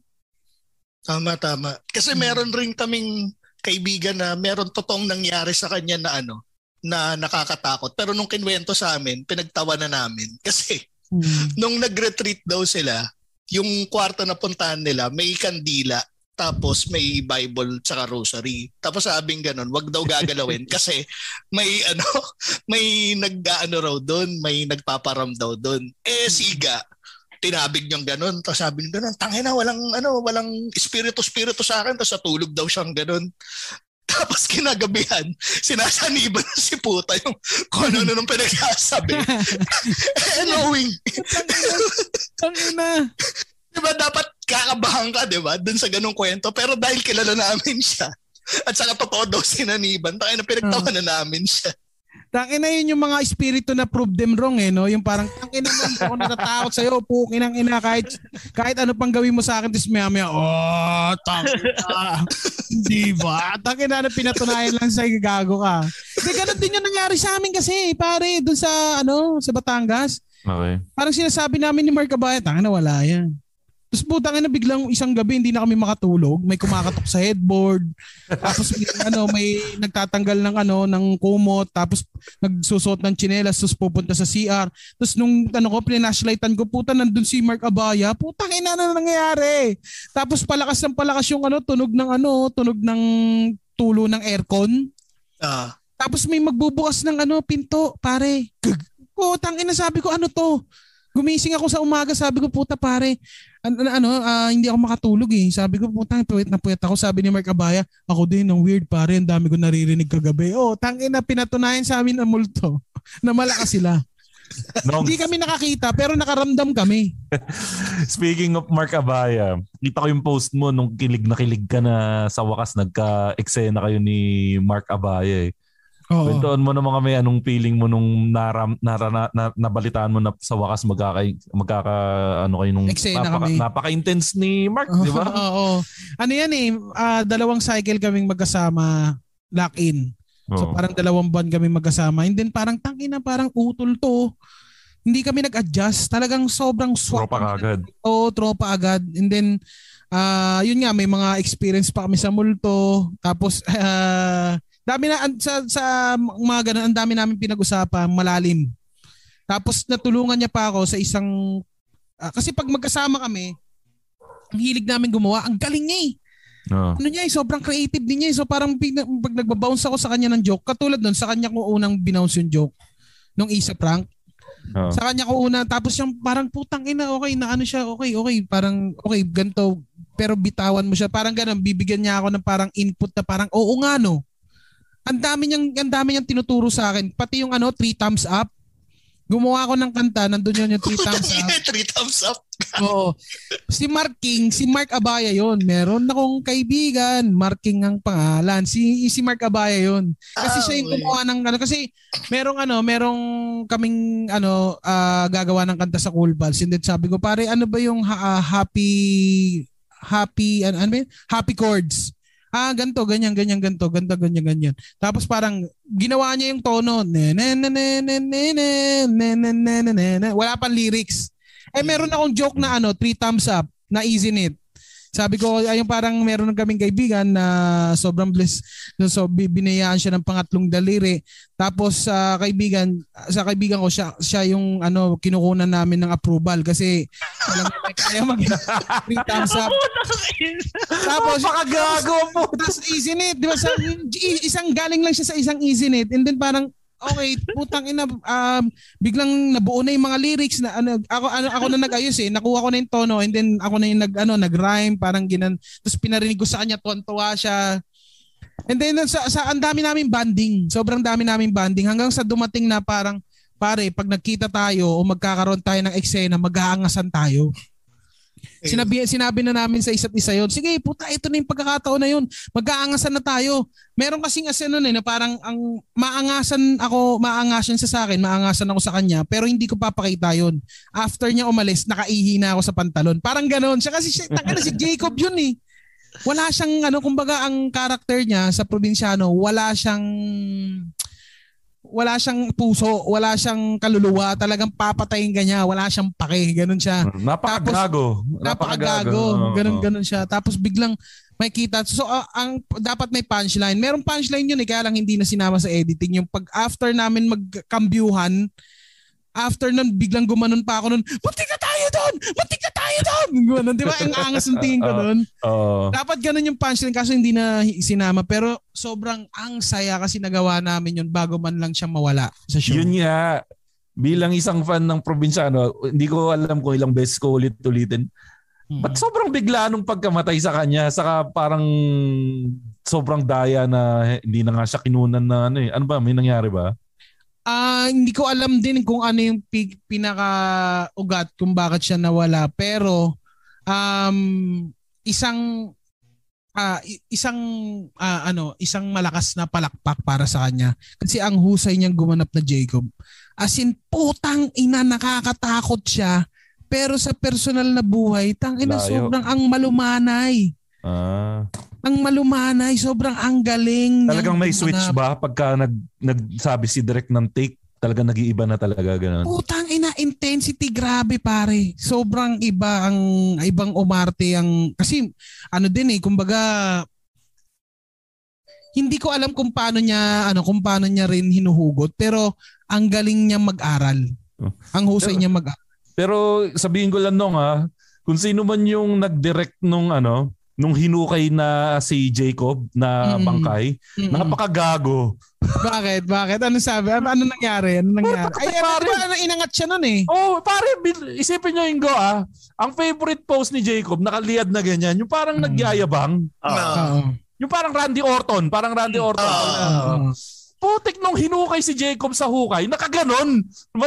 Tama, tama. Kasi meron rin kaming kaibigan na meron totoong nangyari sa kanya na ano, na nakakatakot. Pero nung kinwento sa amin, pinagtawa na namin. Kasi nung nag-retreat daw sila, yung kwarto na puntahan nila, may kandila, tapos may Bible tsaka rosary. Tapos sabing ganun, wag daw gagalawin kasi may ano, may nag-ano raw doon, may nagpaparam daw doon. Eh siga, tinabig niyang ganun. Tapos sabi niya ganun, tangina, walang, ano, walang espiritu-espiritu sa akin. Tapos natulog daw siyang ganun. Tapos kinagabihan, sinasaniban na si puta yung kung ano nung pinagsasabi. knowing. Tangina. diba dapat kakabahan ka, diba? Dun sa ganung kwento. Pero dahil kilala namin siya, at saka totoo daw sinaniban, tayo na pinagtawa na namin siya. Tangina yun yung mga espiritu na prove them wrong eh, no? Yung parang, tangina mo, hindi ako natatakot sa'yo, pukinang ina, kahit, kahit ano pang gawin mo sa akin, tapos maya maya, oh, tangina. Hindi ba? Tangina na pinatunayan lang sa'yo, gago ka. Hindi, ganun din yung nangyari sa amin kasi, pare, dun sa, ano, sa Batangas. Okay. Parang sinasabi namin ni Mark Abaya, tangina, wala yan. Tapos putang ina biglang isang gabi hindi na kami makatulog. May kumakatok sa headboard. Tapos may, ano may nagtatanggal ng ano ng kumot tapos nagsusot ng tsinelas tapos pupunta sa CR. Tapos nung ano ko pinashlightan ko puta nandun si Mark Abaya. Putang ina na nangyayari. Tapos palakas ng palakas yung ano tunog ng ano tunog ng tulo ng aircon. Ah. Tapos may magbubukas ng ano pinto, pare. Putang ina sabi ko ano to? Gumising ako sa umaga, sabi ko puta pare, ano, ano ah, hindi ako makatulog eh. Sabi ko putang puwet na puwet ako. Sabi ni Mark Abaya, ako din ang weird pare, ang dami ko naririnig kagabi. Oh, tangin na pinatunayan sa amin ang multo na malakas sila. Hindi kami nakakita pero nakaramdam kami. Speaking of Mark Abaya, kita ko yung post mo nung kilig na kilig ka na sa wakas nagka-eksena kayo ni Mark Abaya eh. Oo. Kwentuhan mo naman kami anong feeling mo nung naram, nara, na, na, nabalitaan mo na sa wakas magkaka, magkaka ano kayo nung Eksena napaka, kami. napaka-intense ni Mark, di ba? Oo. Ano yan eh, ah, dalawang cycle kaming magkasama lock-in. So Oo. parang dalawang buwan kami magkasama. And then parang tangina, parang utol to. Hindi kami nag-adjust. Talagang sobrang swak. Tropa agad. Oo, tropa agad. And then, ah yun nga, may mga experience pa kami sa multo. Tapos, ah, dami na sa sa mga ganun, ang dami namin pinag-usapan, malalim. Tapos natulungan niya pa ako sa isang ah, kasi pag magkasama kami, ang hilig namin gumawa, ang galing niya eh. Oo. Ano niya eh, sobrang creative din niya eh. So parang pig- pag nagbabounce ako sa kanya ng joke, katulad nun, sa kanya ko unang binounce yung joke nung isa prank. Oo. Sa kanya ko una, tapos yung parang putang ina, okay na ano siya, okay, okay, parang okay, ganito, pero bitawan mo siya, parang ganun, bibigyan niya ako ng parang input na parang, oo nga no. Ang dami niyang, ang dami niyang tinuturo sa akin, pati yung ano, three thumbs up. Gumawa ako ng kanta, nandun yun yung three thumbs up. Three thumbs up. Oo. Si Mark King, si Mark Abaya yon. Meron akong kaibigan, Mark King ang pangalan. Si si Mark Abaya yon. Kasi siya yung Ah, gumawa ng ano kasi merong ano, merong kaming ano ah, gagawa ng kanta sa Cool Pals. And then sabi ko, pare, ano ba yung ha- ah, happy happy ano, ano ba yun? Happy chords. Ah, ganto, ganyan, ganyan, ganto, ganto, ganyan, ganyan. Tapos parang ginawa niya yung tono. Ne, ne, ne, ne, ne, ne, ne, ne, ne, ne, ne. Wala pang lyrics. Eh meron akong joke na ano, three thumbs up na easy knit. Sabi ko, ayun parang meron ng kaming kaibigan na sobrang bliss. So bi- binayaan siya ng pangatlong daliri. Tapos sa kaibigan, sa kaibigan ko siya siya yung ano kinukunan namin ng approval kasi alam may kaya mag three thumbs up. Tapos Napakagago mo. Tapos easy knit, di ba? Sa, isang galing lang siya sa isang easy knit and then parang okay, putang ina, um, biglang nabuo na yung mga lyrics na ano, ako ano, ako na nag-ayos eh. Nakuha ko na yung tono and then ako na yung nag ano, nag-rhyme, parang ginan. Tapos pinarinig ko sa kanya, tuwan-tuwa siya. And then sa, sa ang dami namin banding. Sobrang dami namin banding hanggang sa dumating na parang pare, pag nagkita tayo o magkakaroon tayo ng eksena, mag-aangasan tayo. Sinabi, sinabi na namin sa isa't isa yon. Sige, puta, ito na yung pagkakataon na yun. Mag-aangasan na tayo. Meron kasing as ano eh, na parang ang maangasan ako, maangasan siya sa akin, maangasan ako sa kanya, pero hindi ko papakita yon. After niya umalis, nakaihi na ako sa pantalon. Parang ganon. Siya kasi, siya, taka na si Jacob yun eh. Wala siyang, ano, kumbaga ang character niya sa probinsyano, wala siyang wala siyang puso, wala siyang kaluluwa, talagang papatayin ka niya, wala siyang pake, ganun siya. Napakagago. Napakagago. Oo, Ganun oo. ganun siya. Tapos biglang may kita. So ah, ang dapat may punchline. Merong punchline yun eh kaya lang hindi na sinama sa editing. Yung pag after namin magkambyuhan, after nun biglang gumanon pa ako nun, muntik na tayo doon! Muntik na tayo doon! Gumanon, di ba? Ang angas ng tingin ko Oo. doon. Oo. Dapat ganun yung punchline kaso hindi na sinama. Pero sobrang ang saya kasi nagawa namin yun bago man lang siya mawala sa show. Yun nga, bilang isang fan ng probinsyano, hindi ko alam kung ilang beses ko ulit-ulitin. Hmm. Ba't sobrang bigla nung pagkamatay sa kanya? Saka parang sobrang daya na hindi na nga siya kinunan na ano eh. Ano ba? May nangyari ba? Ah, hindi ko alam din kung ano yung pi- pinaka-ugat kung bakit siya nawala. Pero um isang i- isang ah, ano, isang malakas na palakpak para sa kanya kasi ang husay niyang gumanap na Jacob. As in putang ina nakakatakot siya. Pero sa personal na buhay, tang ina sobrang ang malumanay. Ah. Ang malumanay, sobrang ang galing. Talagang may switch ba pagka nag, nagsabi si direct ng take? Talagang nag-iiba na talaga ganun. Putang ina, intensity grabe pare. Sobrang iba ang ibang umarte ang kasi ano din eh, kumbaga hindi ko alam kung paano niya ano kung paano niya rin hinuhugot pero ang galing niya mag-aral. Ang husay niya mag-aral. Pero sabihin ko lang nung ha, kung sino man yung nag-direct nung ano, nung hinukay na si Jacob na Mm. bangkay, Mm-mm. napakagago. Bakit? Bakit? Ano sabi? Ano, ano nangyari? Ano nangyari? Ay, ano, pare. diba, ano, inangat siya nun eh. Oh, pare, bil- isipin nyo yung go ah. Ang favorite post ni Jacob, nakaliyad na ganyan, yung parang nagyayabang. Oo. Yung parang Randy Orton, parang Randy Orton. Oo. Putik nung hinukay si Jacob sa hukay, nakaganon.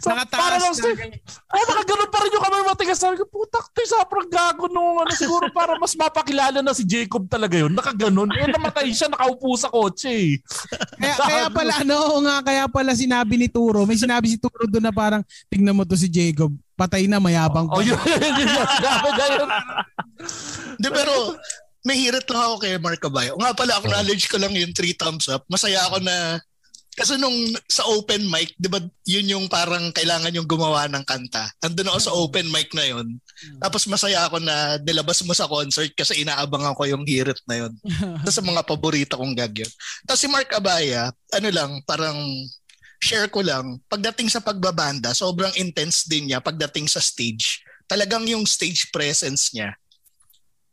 So, Nakataas para lang na si, ay, nakaganon pa rin yung kamay matigas. Sabi ko, putak, to, sobrang gago nung ano, siguro para mas mapakilala na si Jacob talaga yun. Nakaganon. Eh, namatay siya, nakaupo sa kotse eh. Kaya, kaya pala, ano, nga, kaya pala sinabi ni Turo, may sinabi si Turo doon na parang, tignan mo to si Jacob, patay na, mayabang. Oh, yun, yun, yun, yun, sinabi niya yun. Di pero may hirit lang ako kay Mark Cabayo. Nga pala, acknowledge ko lang yung three thumbs up. Masaya ako na Kasi nung sa open mic, di ba yun yung parang kailangan yung gumawa ng kanta. Andun ako sa open mic na yun. Tapos masaya ako na nilabas mo sa concert kasi inaabangan ko yung hirit na yun. Tapos sa mga paborito kong gag yun. Tapos si Mark Abaya, ano lang, parang share ko lang, pagdating sa pagbabanda, sobrang intense din niya pagdating sa stage. Talagang yung stage presence niya,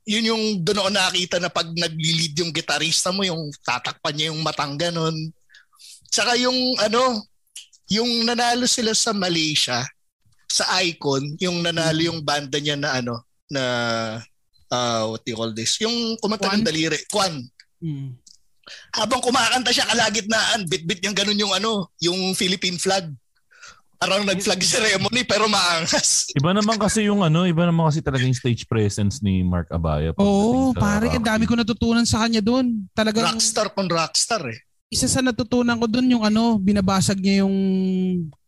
yun yung doon ako nakita na pag nagli-lead yung gitarista mo, yung tatakpan niya yung matang ganun. Tsaka yung ano, yung nanalo sila sa Malaysia, sa Icon, yung nanalo yung banda niya na ano, na uh, what do you call this? Yung kumanta ng daliri, Kwan. Mm. Habang kumakanta siya kalagitnaan, bit-bit niyang ganun yung ano, yung Philippine flag. Parang nag-flag ceremony pero maangas. Iba naman kasi yung ano, iba naman kasi talaga yung stage presence ni Mark Abaya. Oo, sa pare, ang dami ko natutunan sa kanya doon. Talagang Rockstar pang rockstar eh. Isa sa natutunan ko doon yung ano, binabasag niya yung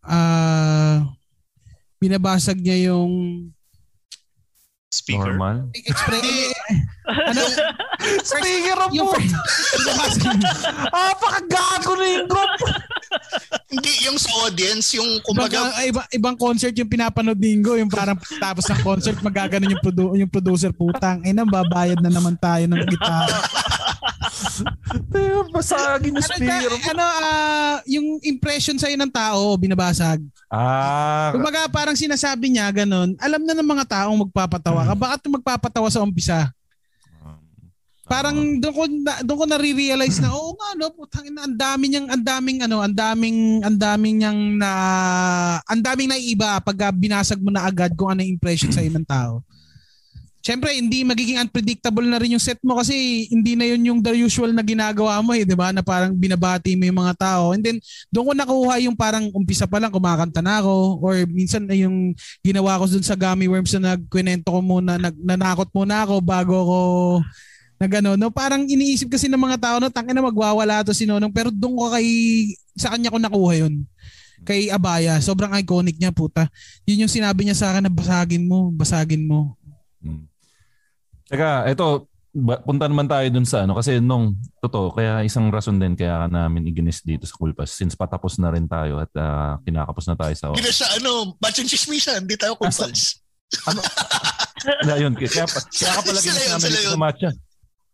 ah binabasag niya yung Speaker. Normal. express ano Speaker of yung Ah, pakagago na yung group. Hindi, yung sa audience, yung kumbaga, Kumbaga, iba, ibang concert yung pinapanood ni Ingo, yung parang tapos ng concert magaganon yung, produ- yung producer putang. Eh, nang babayad na naman tayo ng gitara. Basagin yung ano, speaker. ka- ano ah, yung impression sa'yo ng tao, binabasag. Ah, Kumbaga parang sinasabi niya ganun, alam na ng mga taong magpapatawa ka. Bakit magpapatawa sa umpisa? Parang doon ko na, doon ko nare-realize na oo nga no, putang ina, ang dami niyang ang daming ano, ang daming ang daming niyang na ang daming naiiba pag binasag mo na agad kung ano yung impression sa ng tao. Siyempre, hindi magiging unpredictable na rin yung set mo kasi hindi na yun yung the usual na ginagawa mo eh, di ba? Na parang binabati mo yung mga tao. And then, doon ko nakuha yung parang umpisa pa lang kumakanta na ako or minsan na yung ginawa ko dun sa Gummy Worms na nagkwento ko muna, nag, nanakot muna ako bago ko na gano'n. No? Parang iniisip kasi ng mga tao na tangin na magwawala to si Nonong pero doon ko kay sa kanya ko nakuha yun kay Abaya. Sobrang iconic niya, puta. Yun yung sinabi niya sa akin na basagin mo, basagin mo. Teka, ito, punta naman tayo dun sa ano. Kasi nung, totoo, kaya isang rason din kaya namin iginis dito sa Kulpas. Since patapos na rin tayo at ah, kinakapos na tayo sa... hindi na siya ano, batching chismisan, hindi tayo kumpals. Na yun, kaya, pa- kaya ka pala ginis namin dito sa matcha.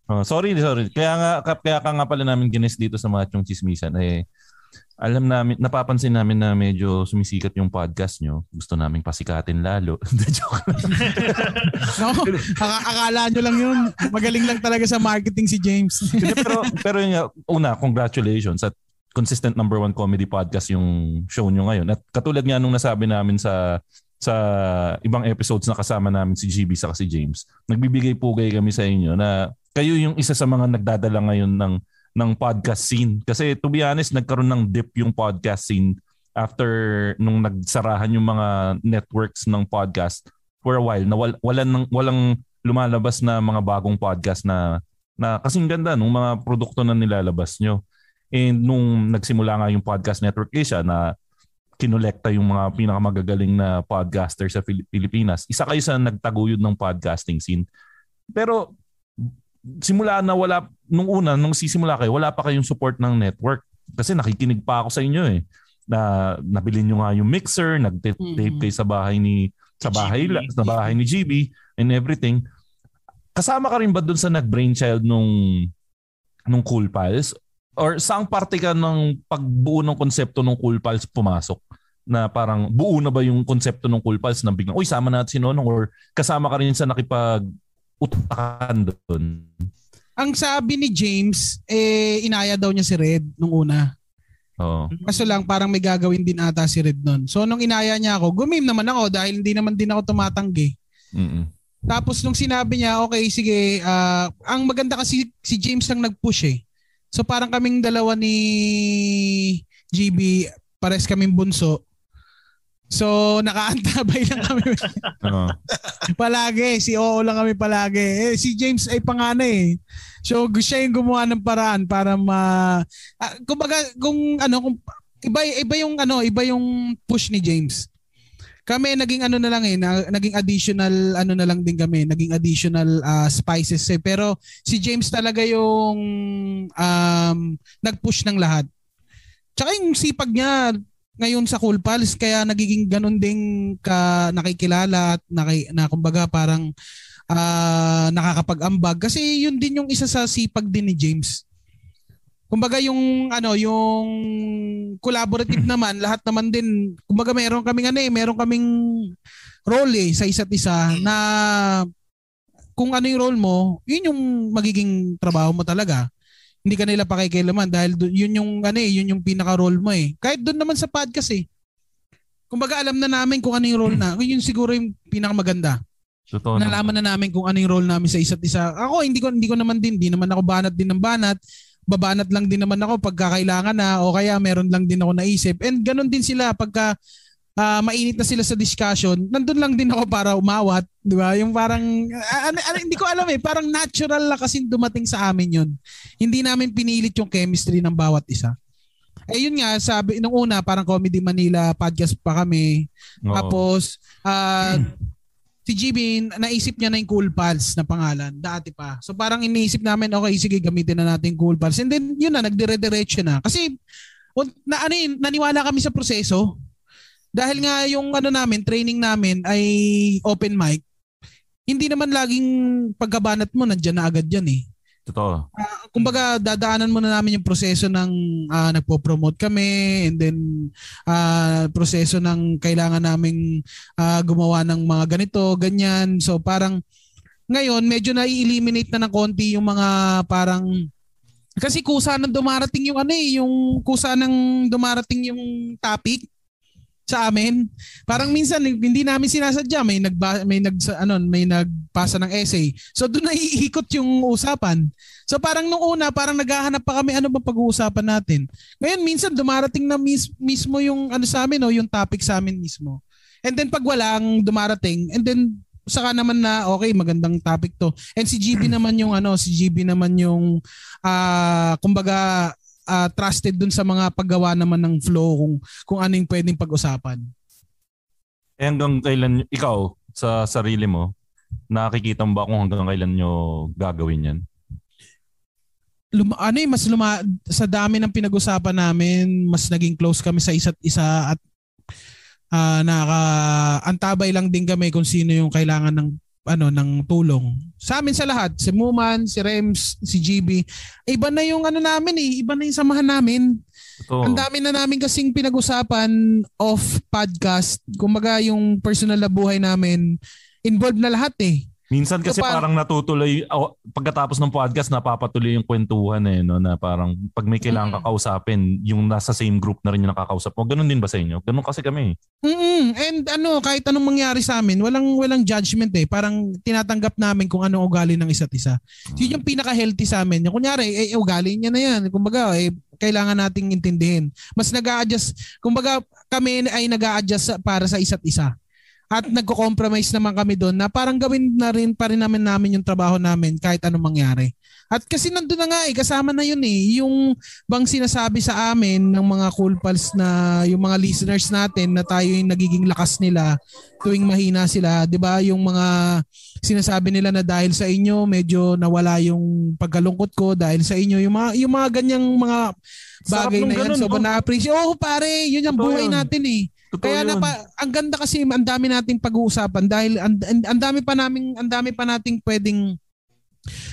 Oh, sorry, sorry. Kaya nga, ka- kaya ka nga pala namin ginis dito sa Machong Chismisan. Eh, alam namin, napapansin namin na medyo sumisikat yung podcast nyo. Gusto naming pasikatin lalo. Joke lang. No, ak- akala nyo lang yun. Magaling lang talaga sa marketing si James. Pero, pero yun nga, una, congratulations at consistent number one comedy podcast yung show nyo ngayon. At katulad nga nung nasabi namin sa sa ibang episodes na kasama namin si GB sa si James, nagbibigay pugay kami sa inyo na kayo yung isa sa mga nagdadala ngayon ng ng podcast scene. Kasi to be honest, nagkaroon ng dip yung podcast scene after nung nagsarahan yung mga networks ng podcast for a while na wal, walang walang lumalabas na mga bagong podcast na na kasing ganda nung mga produkto na nilalabas nyo. And nung nagsimula nga yung Podcast Network Asia na kinolekta yung mga pinakamagagaling na podcaster sa Pil- Pilipinas, isa kayo sa nagtaguyod ng podcasting scene. Pero simula na wala, nung una, nung sisimula kayo, wala pa kayong support ng network. Kasi nakikinig pa ako sa inyo eh. Na nabili nyo nga yung mixer, nag-tape Mhm. kayo sa bahay ni sa bahay la- sa bahay ni GB and everything. Kasama ka rin ba doon sa nag-brainchild nung nung Cool Pals? Or saang parte ka ng pagbuo ng konsepto ng Cool Pals pumasok? Na parang buo na ba yung konsepto ng Cool Pals na biglang, uy, sama natin si Nonong or kasama ka rin sa nakipag utakan doon? Ang sabi ni James, eh, inaya daw niya si Red nung una. Oo. Kaso lang parang may gagawin din ata si Red nun. So nung inaya niya ako, gumim naman ako dahil hindi naman din ako tumatanggi. Mm-mm. Tapos nung sinabi niya, okay, sige, ah, ang maganda kasi si James lang nag-push eh. So parang kaming dalawa ni GB, pares kaming bunso. So nakaantabay lang kami. Oo. palagi, si Oo lang kami palagi. Eh, si James ay panganay eh. So siya yung gumawa ng paraan para ma ah, kumbaga kung ano kung iba iba yung ano, iba yung push ni James. Kami naging ano na lang eh, na, naging additional ano na lang din kami, naging additional ah, spices eh. Pero si James talaga yung um, nag-push ng lahat. Tsaka yung sipag niya ngayon sa Cool Pals kaya nagiging ganun ding ka nakikilala at naki, na kumbaga parang uh, nakakapag-ambag kasi yun din yung isa sa sipag din ni James. Kumbaga yung ano yung collaborative naman lahat naman din kumbaga meron kaming ano eh meron kaming role eh sa isa't isa na kung ano yung role mo yun yung magiging trabaho mo talaga hindi ka nila pakikialaman dahil dun, yun yung ano eh, yun yung pinaka role mo eh. Kahit doon naman sa podcast eh. Kumbaga alam na namin kung ano yung role na. Yun siguro yung pinakamaganda. Totoo Nalaman na namin kung ano yung role namin sa isa't isa. Ako hindi ko hindi ko naman din, hindi naman ako banat din ng banat. Babanat lang din naman ako pagka kailangan na o kaya meron lang din ako naisip. And ganun din sila pagka uh, mainit na sila sa discussion, nandun lang din ako para umawat, di ba? Yung parang, ano, ano, hindi ko alam eh, parang natural lang kasi dumating sa amin yun. Hindi namin pinilit yung chemistry ng bawat isa. Eh yun nga, sabi, nung una, parang Comedy Manila podcast pa kami. Oo. Tapos, uh, si GB, naisip niya na yung Cool Pals na pangalan, dati pa. So parang iniisip namin, okay, sige, gamitin na natin Cool Pals. And then, yun na, nagdire-diretso na. Kasi, na, ano yun, naniwala kami sa proseso dahil nga yung ano namin, training namin ay open mic, hindi naman laging pagkabanat mo, nandiyan na agad yan eh. Totoo. Uh, kumbaga, dadaanan muna namin yung proseso ng uh, nagpo-promote kami and then uh, proseso ng kailangan naming uh, gumawa ng mga ganito, ganyan. So parang ngayon, medyo na-eliminate na ng konti yung mga parang kasi kusa nang dumarating yung ano eh, yung kusa nang dumarating yung topic sa amin. Parang minsan hindi namin sinasadya, may nag may nag ano, may nagpasa ng essay. So doon na iikot yung usapan. So parang nung una, parang naghahanap pa kami ano ba pag-uusapan natin. Ngayon minsan dumarating na mis- mismo yung ano sa amin, no, yung topic sa amin mismo. And then pag walang dumarating, and then saka naman na okay magandang topic to and si GB naman yung ano si GB naman yung uh, kumbaga uh, trusted dun sa mga paggawa naman ng flow kung kung ano yung pwedeng pag-usapan. Eh hanggang kailan ikaw sa sarili mo nakikita mo ba kung hanggang kailan nyo gagawin yan? Luma, ano eh, mas luma, sa dami ng pinag-usapan namin, mas naging close kami sa isa't isa at uh, naka antabay lang din kami kung sino yung kailangan ng ano ng tulong. Sa amin sa lahat, si Muman, si Rems, si GB, iba na yung ano namin eh, iba na yung samahan namin. Ito. Ang dami na namin kasing pinag-usapan off podcast. Kumbaga yung personal na buhay namin, involved na lahat eh. Minsan kasi so, parang natutuloy oh, pagkatapos ng podcast napapatuloy yung kwentuhan eh no na parang pag may kailangan mm-hmm. kakausapin yung nasa same group na rin yung nakakausap mo. Ganun din ba sa inyo? Ganun kasi kami. Mm-hmm. And ano kahit anong mangyari sa amin, walang walang judgment eh. Parang tinatanggap namin kung anong ugali ng isa't isa. Mm-hmm. Yun yung pinaka-healthy sa amin. Yung kunyari, eh, ugali niya na yan. Kumbaga, eh, kailangan nating intindihin. Mas nag-a-adjust, kumbaga kami ay nag-a-adjust para sa isa't isa at nagko-compromise naman kami doon na parang gawin na rin pa rin namin namin yung trabaho namin kahit anong mangyari. At kasi nandun na nga eh, kasama na yun eh. Yung bang sinasabi sa amin ng mga cool pals na yung mga listeners natin na tayo yung nagiging lakas nila tuwing mahina sila. 'di ba Yung mga sinasabi nila na dahil sa inyo medyo nawala yung pagkalungkot ko dahil sa inyo. Yung mga, yung mga ganyang mga bagay na yan. So, oh. na-appreciate. Oh, pare, yun yung buhay natin eh. Totoo Kaya na pa, ang ganda kasi ang dami nating pag-uusapan dahil ang, ang dami pa naming ang dami pa nating pwedeng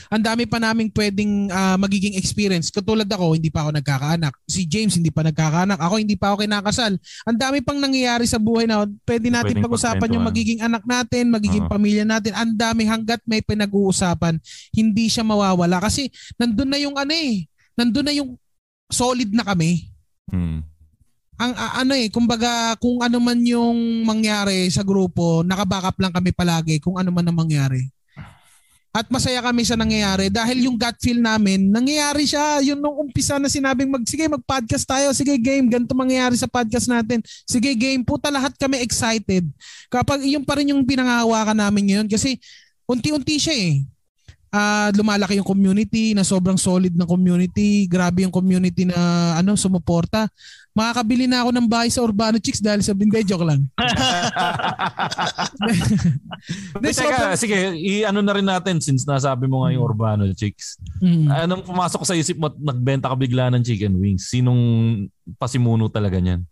ang dami pa naming pwedeng uh, magiging experience. Katulad ako, hindi pa ako nagkakaanak. Si James, hindi pa nagkakaanak. Ako, hindi pa ako kinakasal. Ang dami pang nangyayari sa buhay na pwede natin pwedeng pag-usapan yung magiging anak natin, magiging uh-huh. pamilya natin. Ang dami hanggat may pinag-uusapan, hindi siya mawawala. Kasi nandun na yung ano eh, nandun na yung solid na kami. Hmm ang uh, ano eh, kumbaga kung ano man yung mangyari sa grupo, nakabackup lang kami palagi kung ano man ang mangyari. At masaya kami sa nangyayari dahil yung gut feel namin, nangyayari siya. Yun nung umpisa na sinabing, mag, sige mag-podcast tayo, sige game, ganito mangyayari sa podcast natin. Sige game, puta lahat kami excited. Kapag yung pa rin yung pinangahawakan namin ngayon kasi unti-unti siya eh ah lumalaki yung community na sobrang solid ng community. Grabe yung community na ano sumuporta. Makakabili na ako ng bahay sa Urbano Chicks dahil sa Binday. Joke lang. Hindi, teka, sige, i-ano na rin natin since nasabi mo nga yung Urbano Chicks. Mm. Anong pumasok sa isip mo at nagbenta ka bigla ng chicken wings? Sinong pasimuno talaga niyan?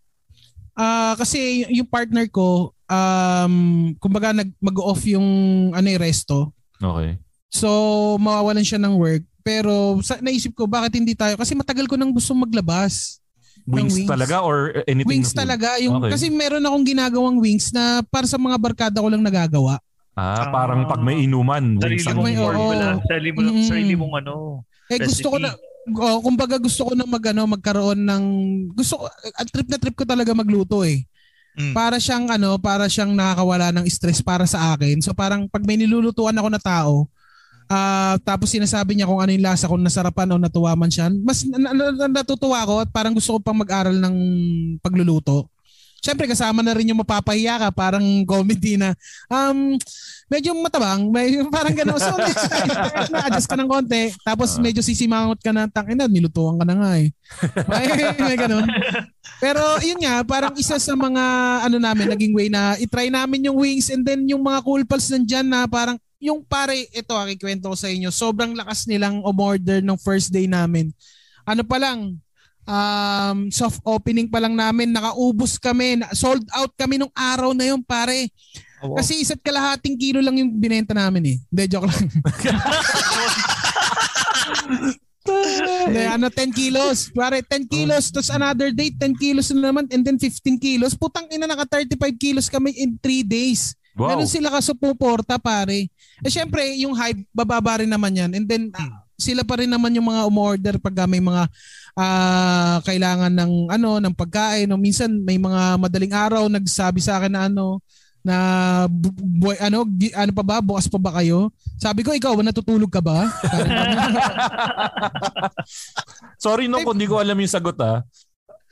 Ah, kasi y- yung partner ko um kumbaga nag mag-off yung ano yung resto. Okay. So mawawalan siya ng work. Pero sa, naisip ko bakit hindi tayo kasi matagal ko nang gusto maglabas. Ng Wings, talaga or anything? Wings talaga. Yung, Okay. Kasi meron akong ginagawang wings na para sa mga barkada ko lang nagagawa. Ah, parang pag may inuman, wings Sarili ang mong May- formula. oo. Sarili, mo, Mm. sarili mong ano. Eh gusto ko na oh, kumbaga gusto ko na magano magkaroon ng gusto ko ang trip na trip ko talaga magluto eh. Mm. Para siyang ano, para siyang nakakawala ng stress para sa akin. So parang pag may nilulutuan ako na tao, ah tapos sinasabi niya kung ano yung lasa, kung nasarapan o natuwa man siya, mas na- na- na- natutuwa ako at parang gusto ko pang mag-aral ng pagluluto. Siyempre kasama na rin yung mapapahiya ka, parang comedy na um medyo matabang, may parang gano'n. So next time, na-adjust ka ng konti, tapos medyo sisimangot ka na, tangina, nilutuan ka na nga eh. May, may ganun. Pero yun nga, parang isa sa mga ano namin, naging way na itry namin yung wings and then yung mga cool pals nandyan na parang yung pare, ito kikwento ko sa inyo, sobrang lakas nilang umorder ng first day namin. Ano pa lang, um, soft opening pa lang namin, nakaubos kami, sold out kami nung araw na yun pare. Kasi isa't kalahating kilo lang yung binenta namin eh. Hindi, joke lang. Hindi, ano, 10 kilos. Pare, 10 kilos. Tapos another day, 10 kilos na naman. And then 15 kilos. Putang ina, naka 35 kilos kami in 3 days. Wow. Ganun sila kasupuporta, pare. Eh, syempre, yung hype, bababa rin naman yan. And then, ah, sila pa rin naman yung mga umorder pag may mga ah, kailangan ng ano ng pagkain no minsan may mga madaling araw nagsabi sa akin na ano na bu- ano ano pa ba bukas pa ba kayo sabi ko ikaw natutulog ka ba Sorry no kung di ko alam yung sagot ah.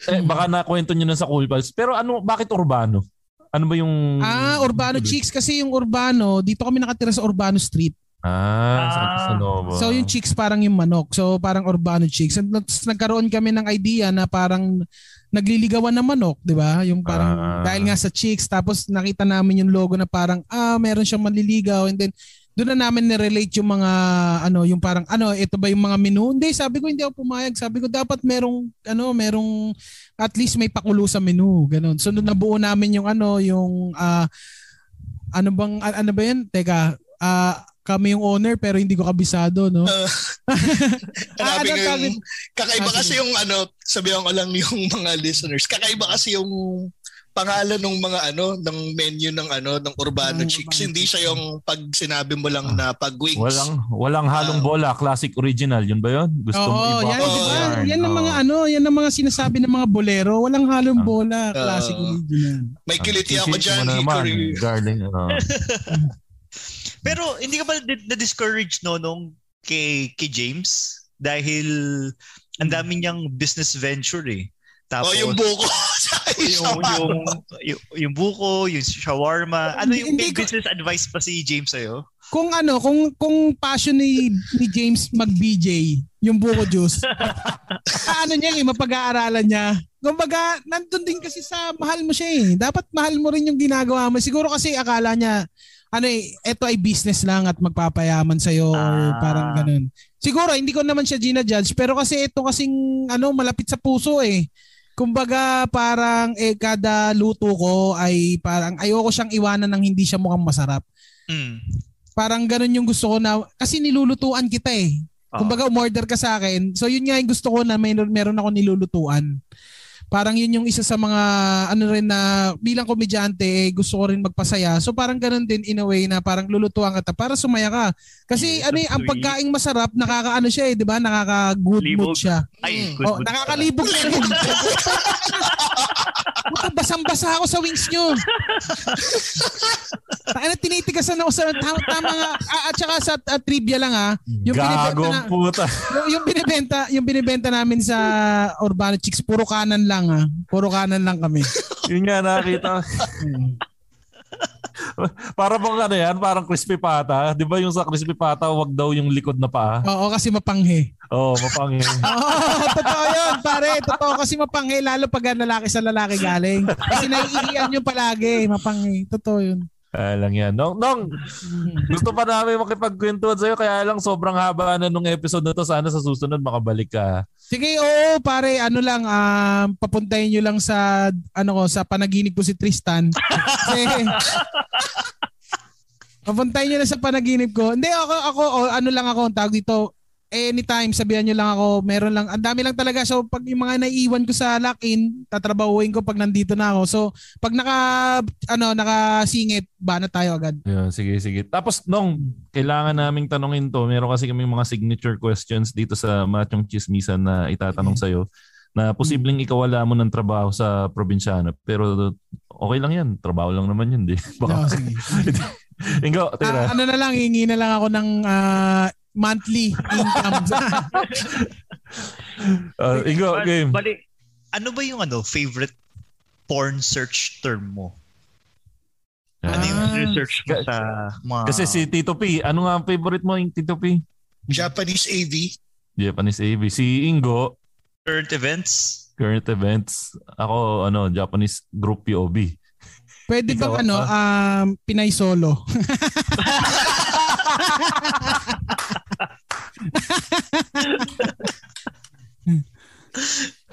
Eh, baka nakwento nyo na sa Cool Pals. Pero ano, bakit urbano? Ano ba yung... Ah, Urbano Chicks kasi yung Urbano, dito kami nakatira sa Urbano Street. Ah, sa, sa Nova. So yung chicks parang yung manok. So parang Urbano Chicks. And tapos nagkaroon kami ng idea na parang nagliligawan ng manok, 'di ba? Yung parang Ah. dahil nga sa chicks tapos nakita namin yung logo na parang ah meron siyang manliligaw and then doon na namin ni-relate yung mga ano yung parang ano ito ba yung mga menu? Hindi sabi ko hindi ako pumayag. Sabi ko dapat merong ano merong at least may pakulo sa menu ganun. So nung nabuo namin yung ano yung ah ano bang ano ba yan teka ah kami yung owner pero hindi ko kabisado no? Hanapin ano ko sabi? yung, kakaiba Ah, kasi yung ano, sabihan ko lang yung mga listeners, kakaiba kasi yung pangalan ng mga ano, ng menu ng ano, ng Urbano Chicks. Hindi siya yung pag sinabi mo lang na pag wings. Walang walang halong bola, classic original. Yun ba yun? Gusto mo Oo, iba? yan, di ba? Yarn. Yan ang mga ano, yan ang mga sinasabi ng mga bolero. Walang halong bola, classic Oo. original. May kiliti Ah, ako mo na naman, Hickory. darling. Oo. Pero hindi ka ba di- na-discourage no nung kay, kay James? Dahil ang dami niyang business venture eh. Tapos, Oh, yung buko. yung, yung, yung, yung buko, yung shawarma. Ano yung Hindi business advice pa si James sa'yo? Kung ano, kung kung passion ni, ni James mag-BJ, yung buko juice. ano niya eh, mapag-aaralan niya. Kumbaga, nandun din kasi sa mahal mo siya eh. Dapat mahal mo rin yung ginagawa mo. Siguro kasi akala niya, ano eh, eto ay business lang at magpapayaman sa'yo or Ah. parang ganun. Siguro, hindi ko naman siya gina-judge, pero kasi ito kasing ano, malapit sa puso eh. Kumbaga parang eh kada luto ko ay parang ayoko siyang iwanan ng hindi siya mukhang masarap. Mm. Parang ganun yung gusto ko na kasi nilulutuan kita eh. Oo. Kumbaga umorder ka sa akin. So yun nga yung gusto ko na may, meron ako nilulutuan. Parang yun yung isa sa mga ano rin na bilang komedyante eh, gusto ko rin magpasaya. So parang ganun din in a way na parang lulutuan ka para sumaya ka. Kasi Yes, ano eh, ang pagkaing masarap, nakakaano siya eh, 'di ba? Nakaka-good mood Libog. siya. Ay, good Oh, mood nakakalibog na rin. Puta, basang-basa ako sa wings nyo. Ano, tinitigasan ako sa tama, tama nga. Ah, at saka sa ah, trivia lang ha. Yung binibenta Gagong na, puta. yung, yung binibenta, yung binibenta namin sa Urbano Chicks, puro kanan lang ha. Puro kanan lang kami. Yun nga nakita. Para bang ano yan, parang crispy pata. Di ba yung sa crispy pata, wag daw yung likod na paa? Oo, kasi mapanghe. Oo, oh, mapanghe. Oo, totoo yun, pare. Totoo kasi mapanghe, lalo pag lalaki sa lalaki galing. Kasi naiihiyan yun palagi, mapanghe. Totoo yun. Kaya lang yan. Nong, nong, gusto pa namin makipagkwentuhan sa'yo kaya lang sobrang haba na nung episode na to. Sana sa susunod makabalik ka. Sige, oo, pare, ano lang, um, papuntahin nyo lang sa, ano ko, sa panaginip ko si Tristan. Kasi, papuntahin nyo lang sa panaginip ko. Hindi, ako, ako, oh, ano lang ako, tawag dito, anytime, sabihan nyo lang ako, meron lang, ang dami lang talaga. So, pag yung mga naiiwan ko sa lock-in, tatrabahuin ko pag nandito na ako. So, pag naka, ano, nakasingit, ba na tayo agad. Yeah, sige, sige. Tapos, nung kailangan naming tanongin to, meron kasi kami mga signature questions dito sa Machong Chismisan na itatanong sa'yo na posibleng ikaw wala mo ng trabaho sa probinsyano. Pero okay lang yan. Trabaho lang naman yun, di? Baka, No, sige. Ingo, tira. Ah, ano na lang, hingi na lang ako ng ah, monthly income. Uh, Ingo, game. Bali, ano ba yung ano favorite porn search term mo? Ano yung Ah. research mo sa mga... Kasi si Tito P, ano nga ang favorite mo yung Tito P? Japanese AV. Japanese AV. Si Ingo, current events. current events. Ako, ano, Japanese group POB. Pwede Ikaw, bang ano, um, Pinay solo?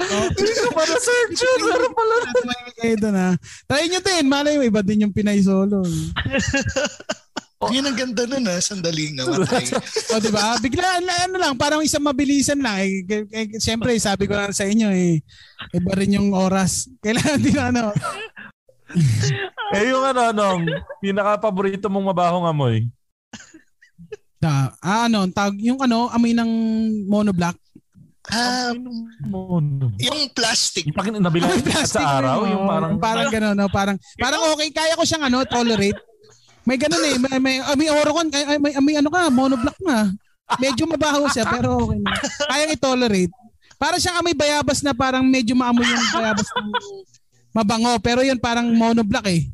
Hindi ko pa na-search yun. Meron pala. kayo doon ha. Try nyo din. Malay mo, iba din yung Pinay solo. Yan ang ganda nun ha. Sandali nga. Matay. o di ba? Bigla ano lang, parang isang mabilisan lang. Eh, eh, eh, Siyempre, sabi ko lang sa inyo eh, iba rin yung oras. Kailangan din ano. Eh yung ano, anong pinaka-paborito mong mabahong amoy? Na, ah, ano, tag, yung ano, amoy ng monoblock. Ah, Mono. yung plastic. Yung pag nabilang Plastic sa araw, yung parang... parang gano'n, no? parang parang okay, kaya ko siyang ano, tolerate. May gano'n eh, may may, ah, may orocon, ay, ay, may, may ano ka, monoblock na. Medyo mabaho siya pero okay na. Kaya i-tolerate. Para siyang amoy bayabas na parang medyo maamoy yung bayabas ng mabango pero yun parang monoblock eh.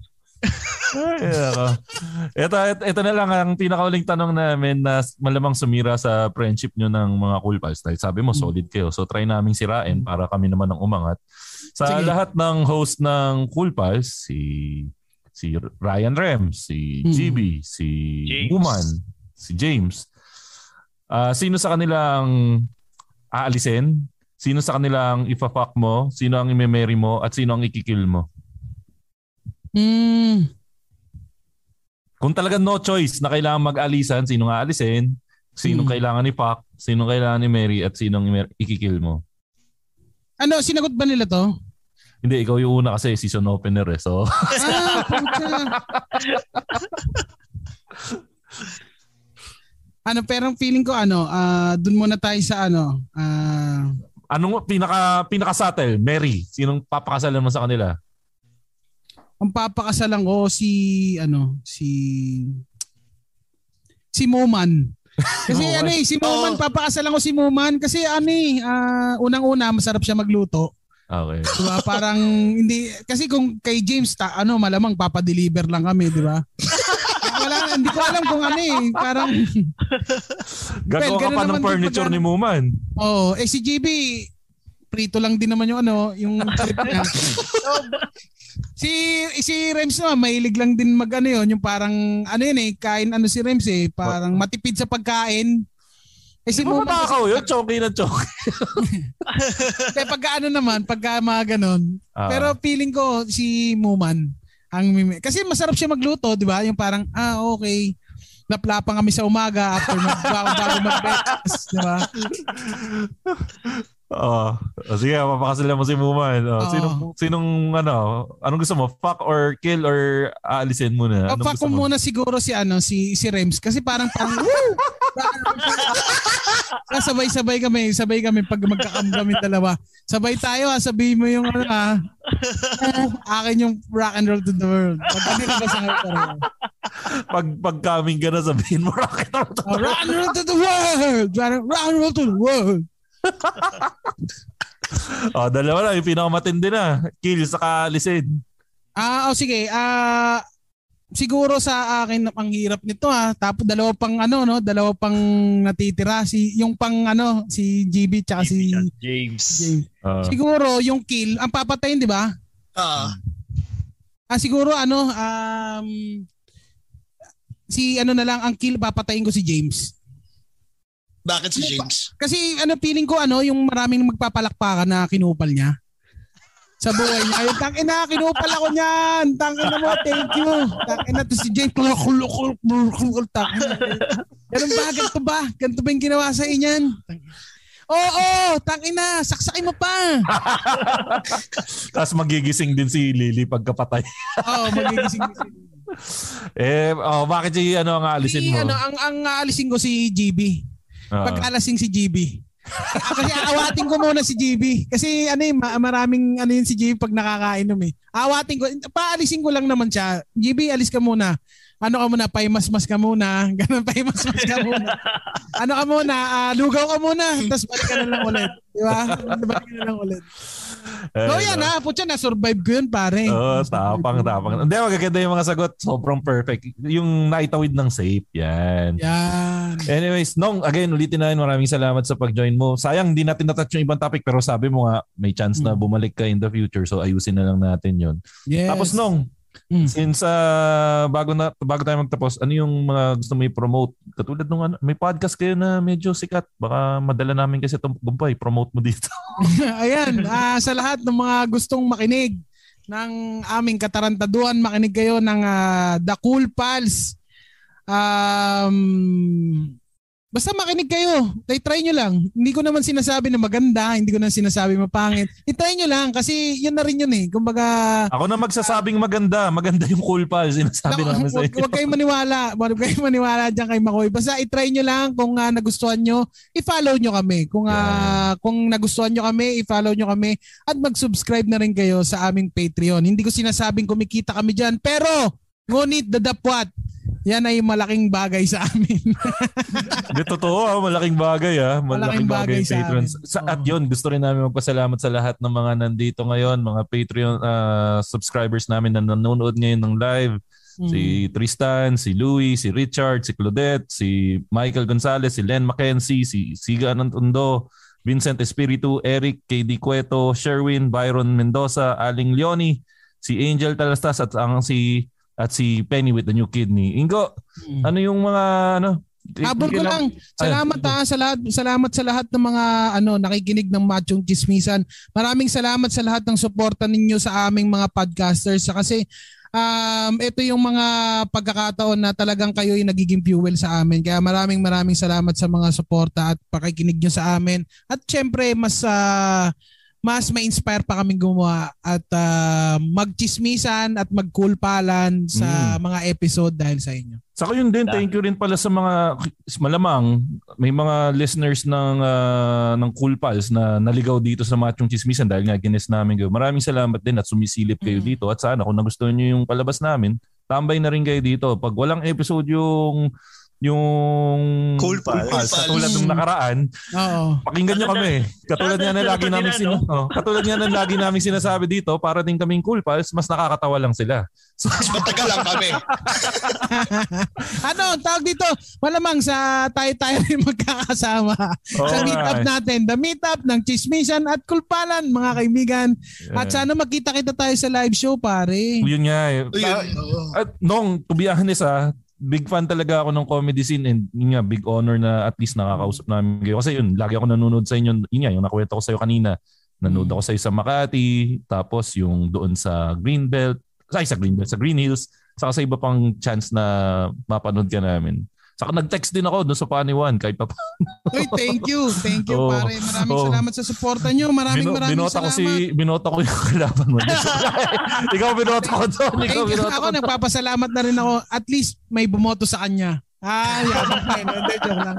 Ito, ito, ito na lang ang pinakauling tanong namin na malamang sumira sa friendship nyo ng mga cool pals. Dahil sabi mo, solid kayo. So try naming sirain para kami naman ang umangat. Sa Sige. lahat ng host ng cool pals, si si Ryan Rems, si Hmm. GB, si James. Buman, si James. Ah, sino sa kanila ang aalisin? Sino sa kanila ang ifa-fuck mo? Sino ang i-marry mo? At sino ang ikikil mo? Mm, Kung talaga no choice na kailangan mag-alisan, sino nga alisin, sino Hmm. kailangan ni Pac, sino kailangan ni Mary, at sino ikikil mo. ano, sinagot ba nila to? Hindi, ikaw yung una kasi season opener eh. So, Ah, ano, pero feeling ko ano, ah dun muna tayo sa ano, ah anong pinaka, pinaka-subtle? Mary, sinong papakasalan mo sa kanila? Ang papakasalan ko si ano, si si Moman. Kasi Moman. ano eh, si Moman, papakasalan ko si Moman kasi ano eh, ah, unang-una masarap siya magluto. Okay. Diba? Parang hindi kasi kung kay James ta, ano malamang papadeliver lang kami, di ba? Wala, hindi ko alam kung ano eh, parang Gagawa ka pa ng furniture ni Muman. Oh, eh si JB prito lang din naman yung ano, yung trip niya. Si si Rems naman mahilig lang din mag ano yun, yung parang ano yun eh, kain ano si Rems eh, parang matipid sa pagkain. Eh si Di ba Muman matakaw yun? Choky na choky. Kaya pagka ano naman, pagka mga ganon. Ah. Pero feeling ko si Muman ang mimi- kasi masarap siya magluto, 'di ba? Yung parang ah okay. Laplapan kami sa umaga after mag bago, bago mag-breakfast, 'di ba? Oo. Oh, sige, papakasalan mo si Muman. Oh, Oo. sinong, sinong, ano, anong gusto mo? Fuck or kill or aalisin muna? Oh, Anong fuck gusto ko mo? muna siguro si ano si si Rems kasi parang parang! Ah, sabay-sabay kami, sabay kami pag magkakam kami dalawa. Sabay tayo ah, sabihin mo yung ano ah. akin yung rock and roll to the world. Pag na ba sa? Pag, pag coming ka na, sabihin mo, rocket or to Oh, rock and roll to the world! Rock and roll to the world! oh, dalawa lang. Yung pinakamatindi na. Kill sa alisin. Ah, oh sige. Ah siguro sa akin ang hirap nito ha. Tapos dalawa pang ano no, dalawa pang natitira si yung pang ano si GB tsaka si James. James. Ah. Siguro yung kill ang papatayin 'di ba? Ah, Ah siguro ano um si ano na lang ang kill papatayin ko si James. Bakit si James? Kasi ano feeling ko ano yung maraming magpapalakpakan na kinupal niya. Sa buhay niya. Ayun, tangin na, kinupal ako niyan. Tangin na mo, thank you. Tangin na to si James. Tangin na. Ganun ba? Ganito ba? Ganito ba yung ginawa sa inyan? Oo, tangin na. Saksakin mo pa. Tapos magigising din si Lily pagkapatay. Oo, magigising. eh, oh, bakit si ano ang aalisin Si, mo? ano, ang, ang aalisin ko si GB. Ah. Pag alasing si GB. Kasi awatin ko muna si GB. Kasi ano yung maraming ano yun si GB pag nakakainom eh. Awatin ko. Paalisin ko lang naman siya. GB, alis ka muna. Ano ka muna, paimasmas ka muna. Ganun, paimasmas ka muna. ano ka muna, ah, lugaw ka muna. Tapos balik ka na lang ulit. Di ba? Balik ka na lang ulit. Eh, So yan ha, putya na-survive ko yun pare. Oo, oh, tapang, tapang. Hindi, magaganda yung mga sagot. Sobrang perfect. Yung naitawid ng safe. Yan. Yan. Anyways, Nong, again, ulitin na yun. Maraming salamat sa pag-join mo. Sayang, hindi natin natouch yung ibang topic pero sabi mo nga, may chance na bumalik ka in the future. So, ayusin na lang natin yun. Yes. Tapos, Nong, since uh, bago, na, bago tayo magtapos, ano yung mga gusto mo i-promote? Katulad nung ano, may podcast kayo na medyo sikat. Baka madala namin kasi itong gumpay. Promote mo dito. Ayan, ah, sa lahat ng mga gustong makinig ng aming katarantaduan, makinig kayo ng ah, The Cool Pals. Um, basta makinig kayo. Try, try nyo lang. Hindi ko naman sinasabi na maganda, hindi ko naman sinasabi mapangit. I-try nyo lang kasi yun na rin yun eh. Kumbaga, Ako na magsasabing maganda. Maganda yung cool pal. Sinasabi namin sa inyo. huwag kayong maniwala. Huwag kayong maniwala dyan kay Makoy. Basta i-try nyo lang kung ah, nagustuhan nyo, i-follow nyo kami. Kung ah, kung nagustuhan nyo kami, i-follow nyo kami at mag-subscribe na rin kayo sa aming Patreon. Hindi ko sinasabing kumikita kami dyan, pero ngunit dadapwat. Yan ay malaking bagay sa amin. Di totoo ah, malaking bagay ah. Malaking, Malaking bagay, bagay sa patrons. Sa, at yun, gusto rin namin magpasalamat sa lahat ng mga nandito ngayon, mga Patreon ah, subscribers namin na nanonood ngayon ng live. Si Tristan, si Louis, si Richard, si Claudette, si Michael Gonzalez, si Len Mackenzie, si Siga Anantondo, Vincent Espiritu, Eric KD Cueto, Sherwin, Byron Mendoza, Aling Leoni, si Angel Talastas at ang si at si Penny with the new kidney. Ingo, ano yung mga ano? Habol ko lang. Ay, Salamat ha, sa lahat, salamat sa lahat ng mga ano nakikinig ng Machong Chismisan. Maraming salamat sa lahat ng suporta ninyo sa aming mga podcasters Sa kasi um, ito yung mga pagkakataon na talagang kayo yung nagiging fuel sa amin. Kaya maraming maraming salamat sa mga suporta at pakikinig nyo sa amin. At syempre mas ah, mas ma-inspire pa kaming gumawa at ah, magchismisan at magkulpalan sa mga episode dahil sa inyo. Saka yun din, thank you rin pala sa mga malamang may mga listeners ng ah, ng Cool Pals na naligaw dito sa Machong Chismisan dahil nga gines namin kayo. Maraming salamat din at sumisilip kayo dito at sana kung nagustuhan niyo yung palabas namin, tambay na rin kayo dito. Pag walang episode yung yung Cool Pals. katulad ng nakaraan, Oo. pakinggan nyo kami. Katulad nga na lagi namin sin- oh, katulad nga na lagi namin sinasabi dito, para din kaming Cool Pals, mas nakakatawa lang sila. So, Matagal lang kami. ano, tawag dito, malamang sa tayo-tayo rin magkakasama Oo sa meetup eh. natin. The meetup ng Chismisan at Kulpalan, mga kaibigan. At Yeah. sana magkita-kita tayo sa live show, pare. Yun nga eh. At nung, to be honest ah, big fan talaga ako ng comedy scene and yun nga, big honor na at least nakakausap namin kayo. Kasi yun, lagi ako nanonood sa inyo. Yun nga, yung nakwento ko sa'yo kanina. Nanood ako sa'yo sa Makati, tapos yung doon sa Greenbelt, ay sa Greenbelt, sa Green Hills, saka sa iba pang chance na mapanood ka namin. Saka nag-text din ako doon sa Paniwan kahit pa Uy, thank you. Thank you, Oo. pare. Maraming Oo. salamat sa suporta nyo. Maraming Bino- maraming binota salamat. ko si binota ko yung kalaban mo. Ikaw binota ko doon. Ikaw Thank you. binota Ako, ko doon. nagpapasalamat na rin ako. At least may bumoto sa kanya. Ah, yun. Hindi, joke lang.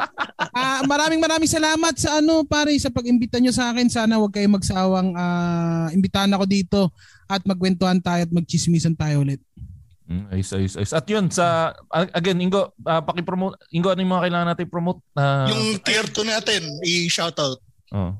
Ah, maraming maraming salamat sa ano, pare, sa pag-imbita nyo sa akin. Sana huwag kayong magsawang ah, imbitahan ako dito at magkwentuhan tayo at magchismisan tayo ulit. Mm, ayos, ayos, ayos. At yun, sa, again, Ingo, uh, pakipromote, Ingo, ano yung mga kailangan natin promote? na Yung tier 2 natin, i-shoutout. oh.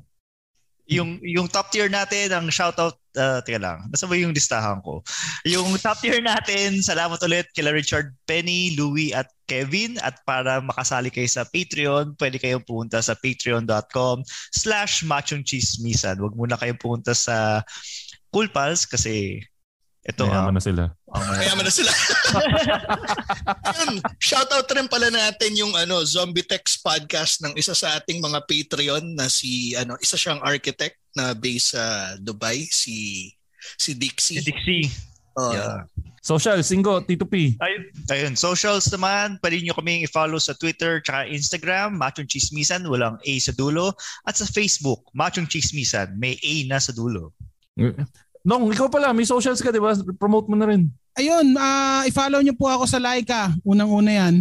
yung yung top tier natin, ang shoutout, uh, teka lang, nasa ba yung listahan ko? Yung top tier natin, salamat ulit kila Richard Penny, Louie at Kevin. At para makasali kayo sa Patreon, pwede kayong pumunta sa patreon.com slash machongchismisan. Huwag muna kayong pumunta sa Cool Pals kasi ito Mayaman na sila. Mayaman na sila. Ayun, shoutout rin pala natin yung ano Zombie Text podcast ng isa sa ating mga Patreon na si ano isa siyang architect na based sa Dubai si si Dixie. Si Dixie. Uh, Yeah. Social, Singo, Tito P. Ayun, ayun, socials naman, pwede nyo kaming i-follow sa Twitter tsaka Instagram, Machong Chismisan, walang A sa dulo. At sa Facebook, Machong Chismisan, may A na sa dulo. Nong, ikaw pala, may socials ka, di ba? Promote mo na rin. Ayun, ah, i-follow niyo po ako sa Laika. Unang-una yan.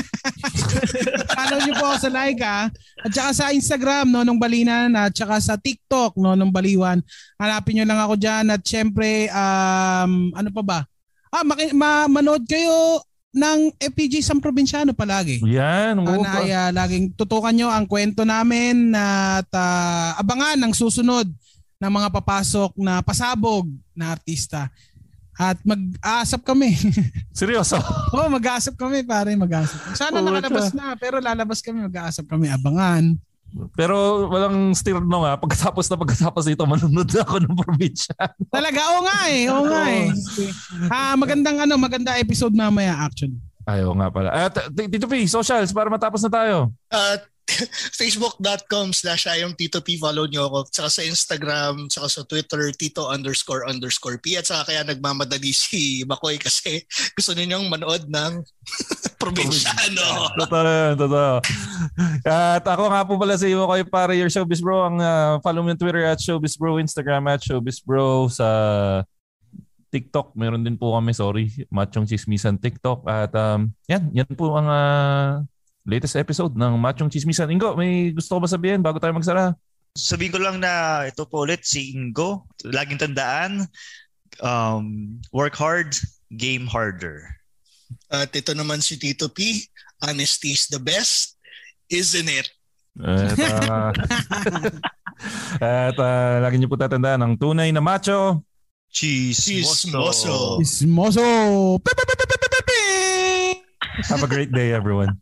follow niyo po ako sa Laika. At saka sa Instagram, Nonong Balinan. At saka sa TikTok, Nonong Baliwan. Hanapin niyo lang ako dyan. At syempre, um, ano pa ba? Ah, maki- ma- manood kayo ng FPG San Provinciano palagi. Yan, oo na ay, ah, laging tutukan nyo ang kwento namin at ah, abangan ang susunod na mga papasok na pasabog na artista. At mag-aasap kami. Seryoso? Oo, mag-aasap kami pare, mag-aasap. Sana Oo, nakalabas na, pero lalabas kami, mag-aasap kami, abangan. Pero walang steer no nga. Pagkatapos na pagkatapos nito, manunod na ako ng probinsya. Talaga, oo nga eh, oo nga eh. Ah, magandang ano, maganda episode mamaya actually. Ayaw nga pala. At Tito P, socials para matapos na tayo. At facebook.com slash ayong Tito P. Follow nyo ako. Tsaka sa Instagram, tsaka sa Twitter, Tito underscore underscore P. At saka kaya nagmamadali si Makoy kasi gusto ninyong manood ng probinsyano. Totoo yan, totoo. At ako nga po pala sa iyo kayo para your showbiz bro. Ang ah, follow mo yung Twitter at showbiz bro, Instagram at showbiz bro sa TikTok. Meron din po kami, sorry. Machong Chismisan TikTok. At um, yan, yan po ang ah, latest episode ng Machong Chismisan. Ingo, may gusto ko ba sabihin bago tayo magsara? Sabihin ko lang na ito po ulit si Ingo. Laging tandaan, um, work hard, game harder. At ito naman si Tito P. Honesty is the best, isn't it? At, ah, at ah, lagi niyo po tatandaan ang tunay na macho. Chismoso. Ismoso. Have a great day, everyone.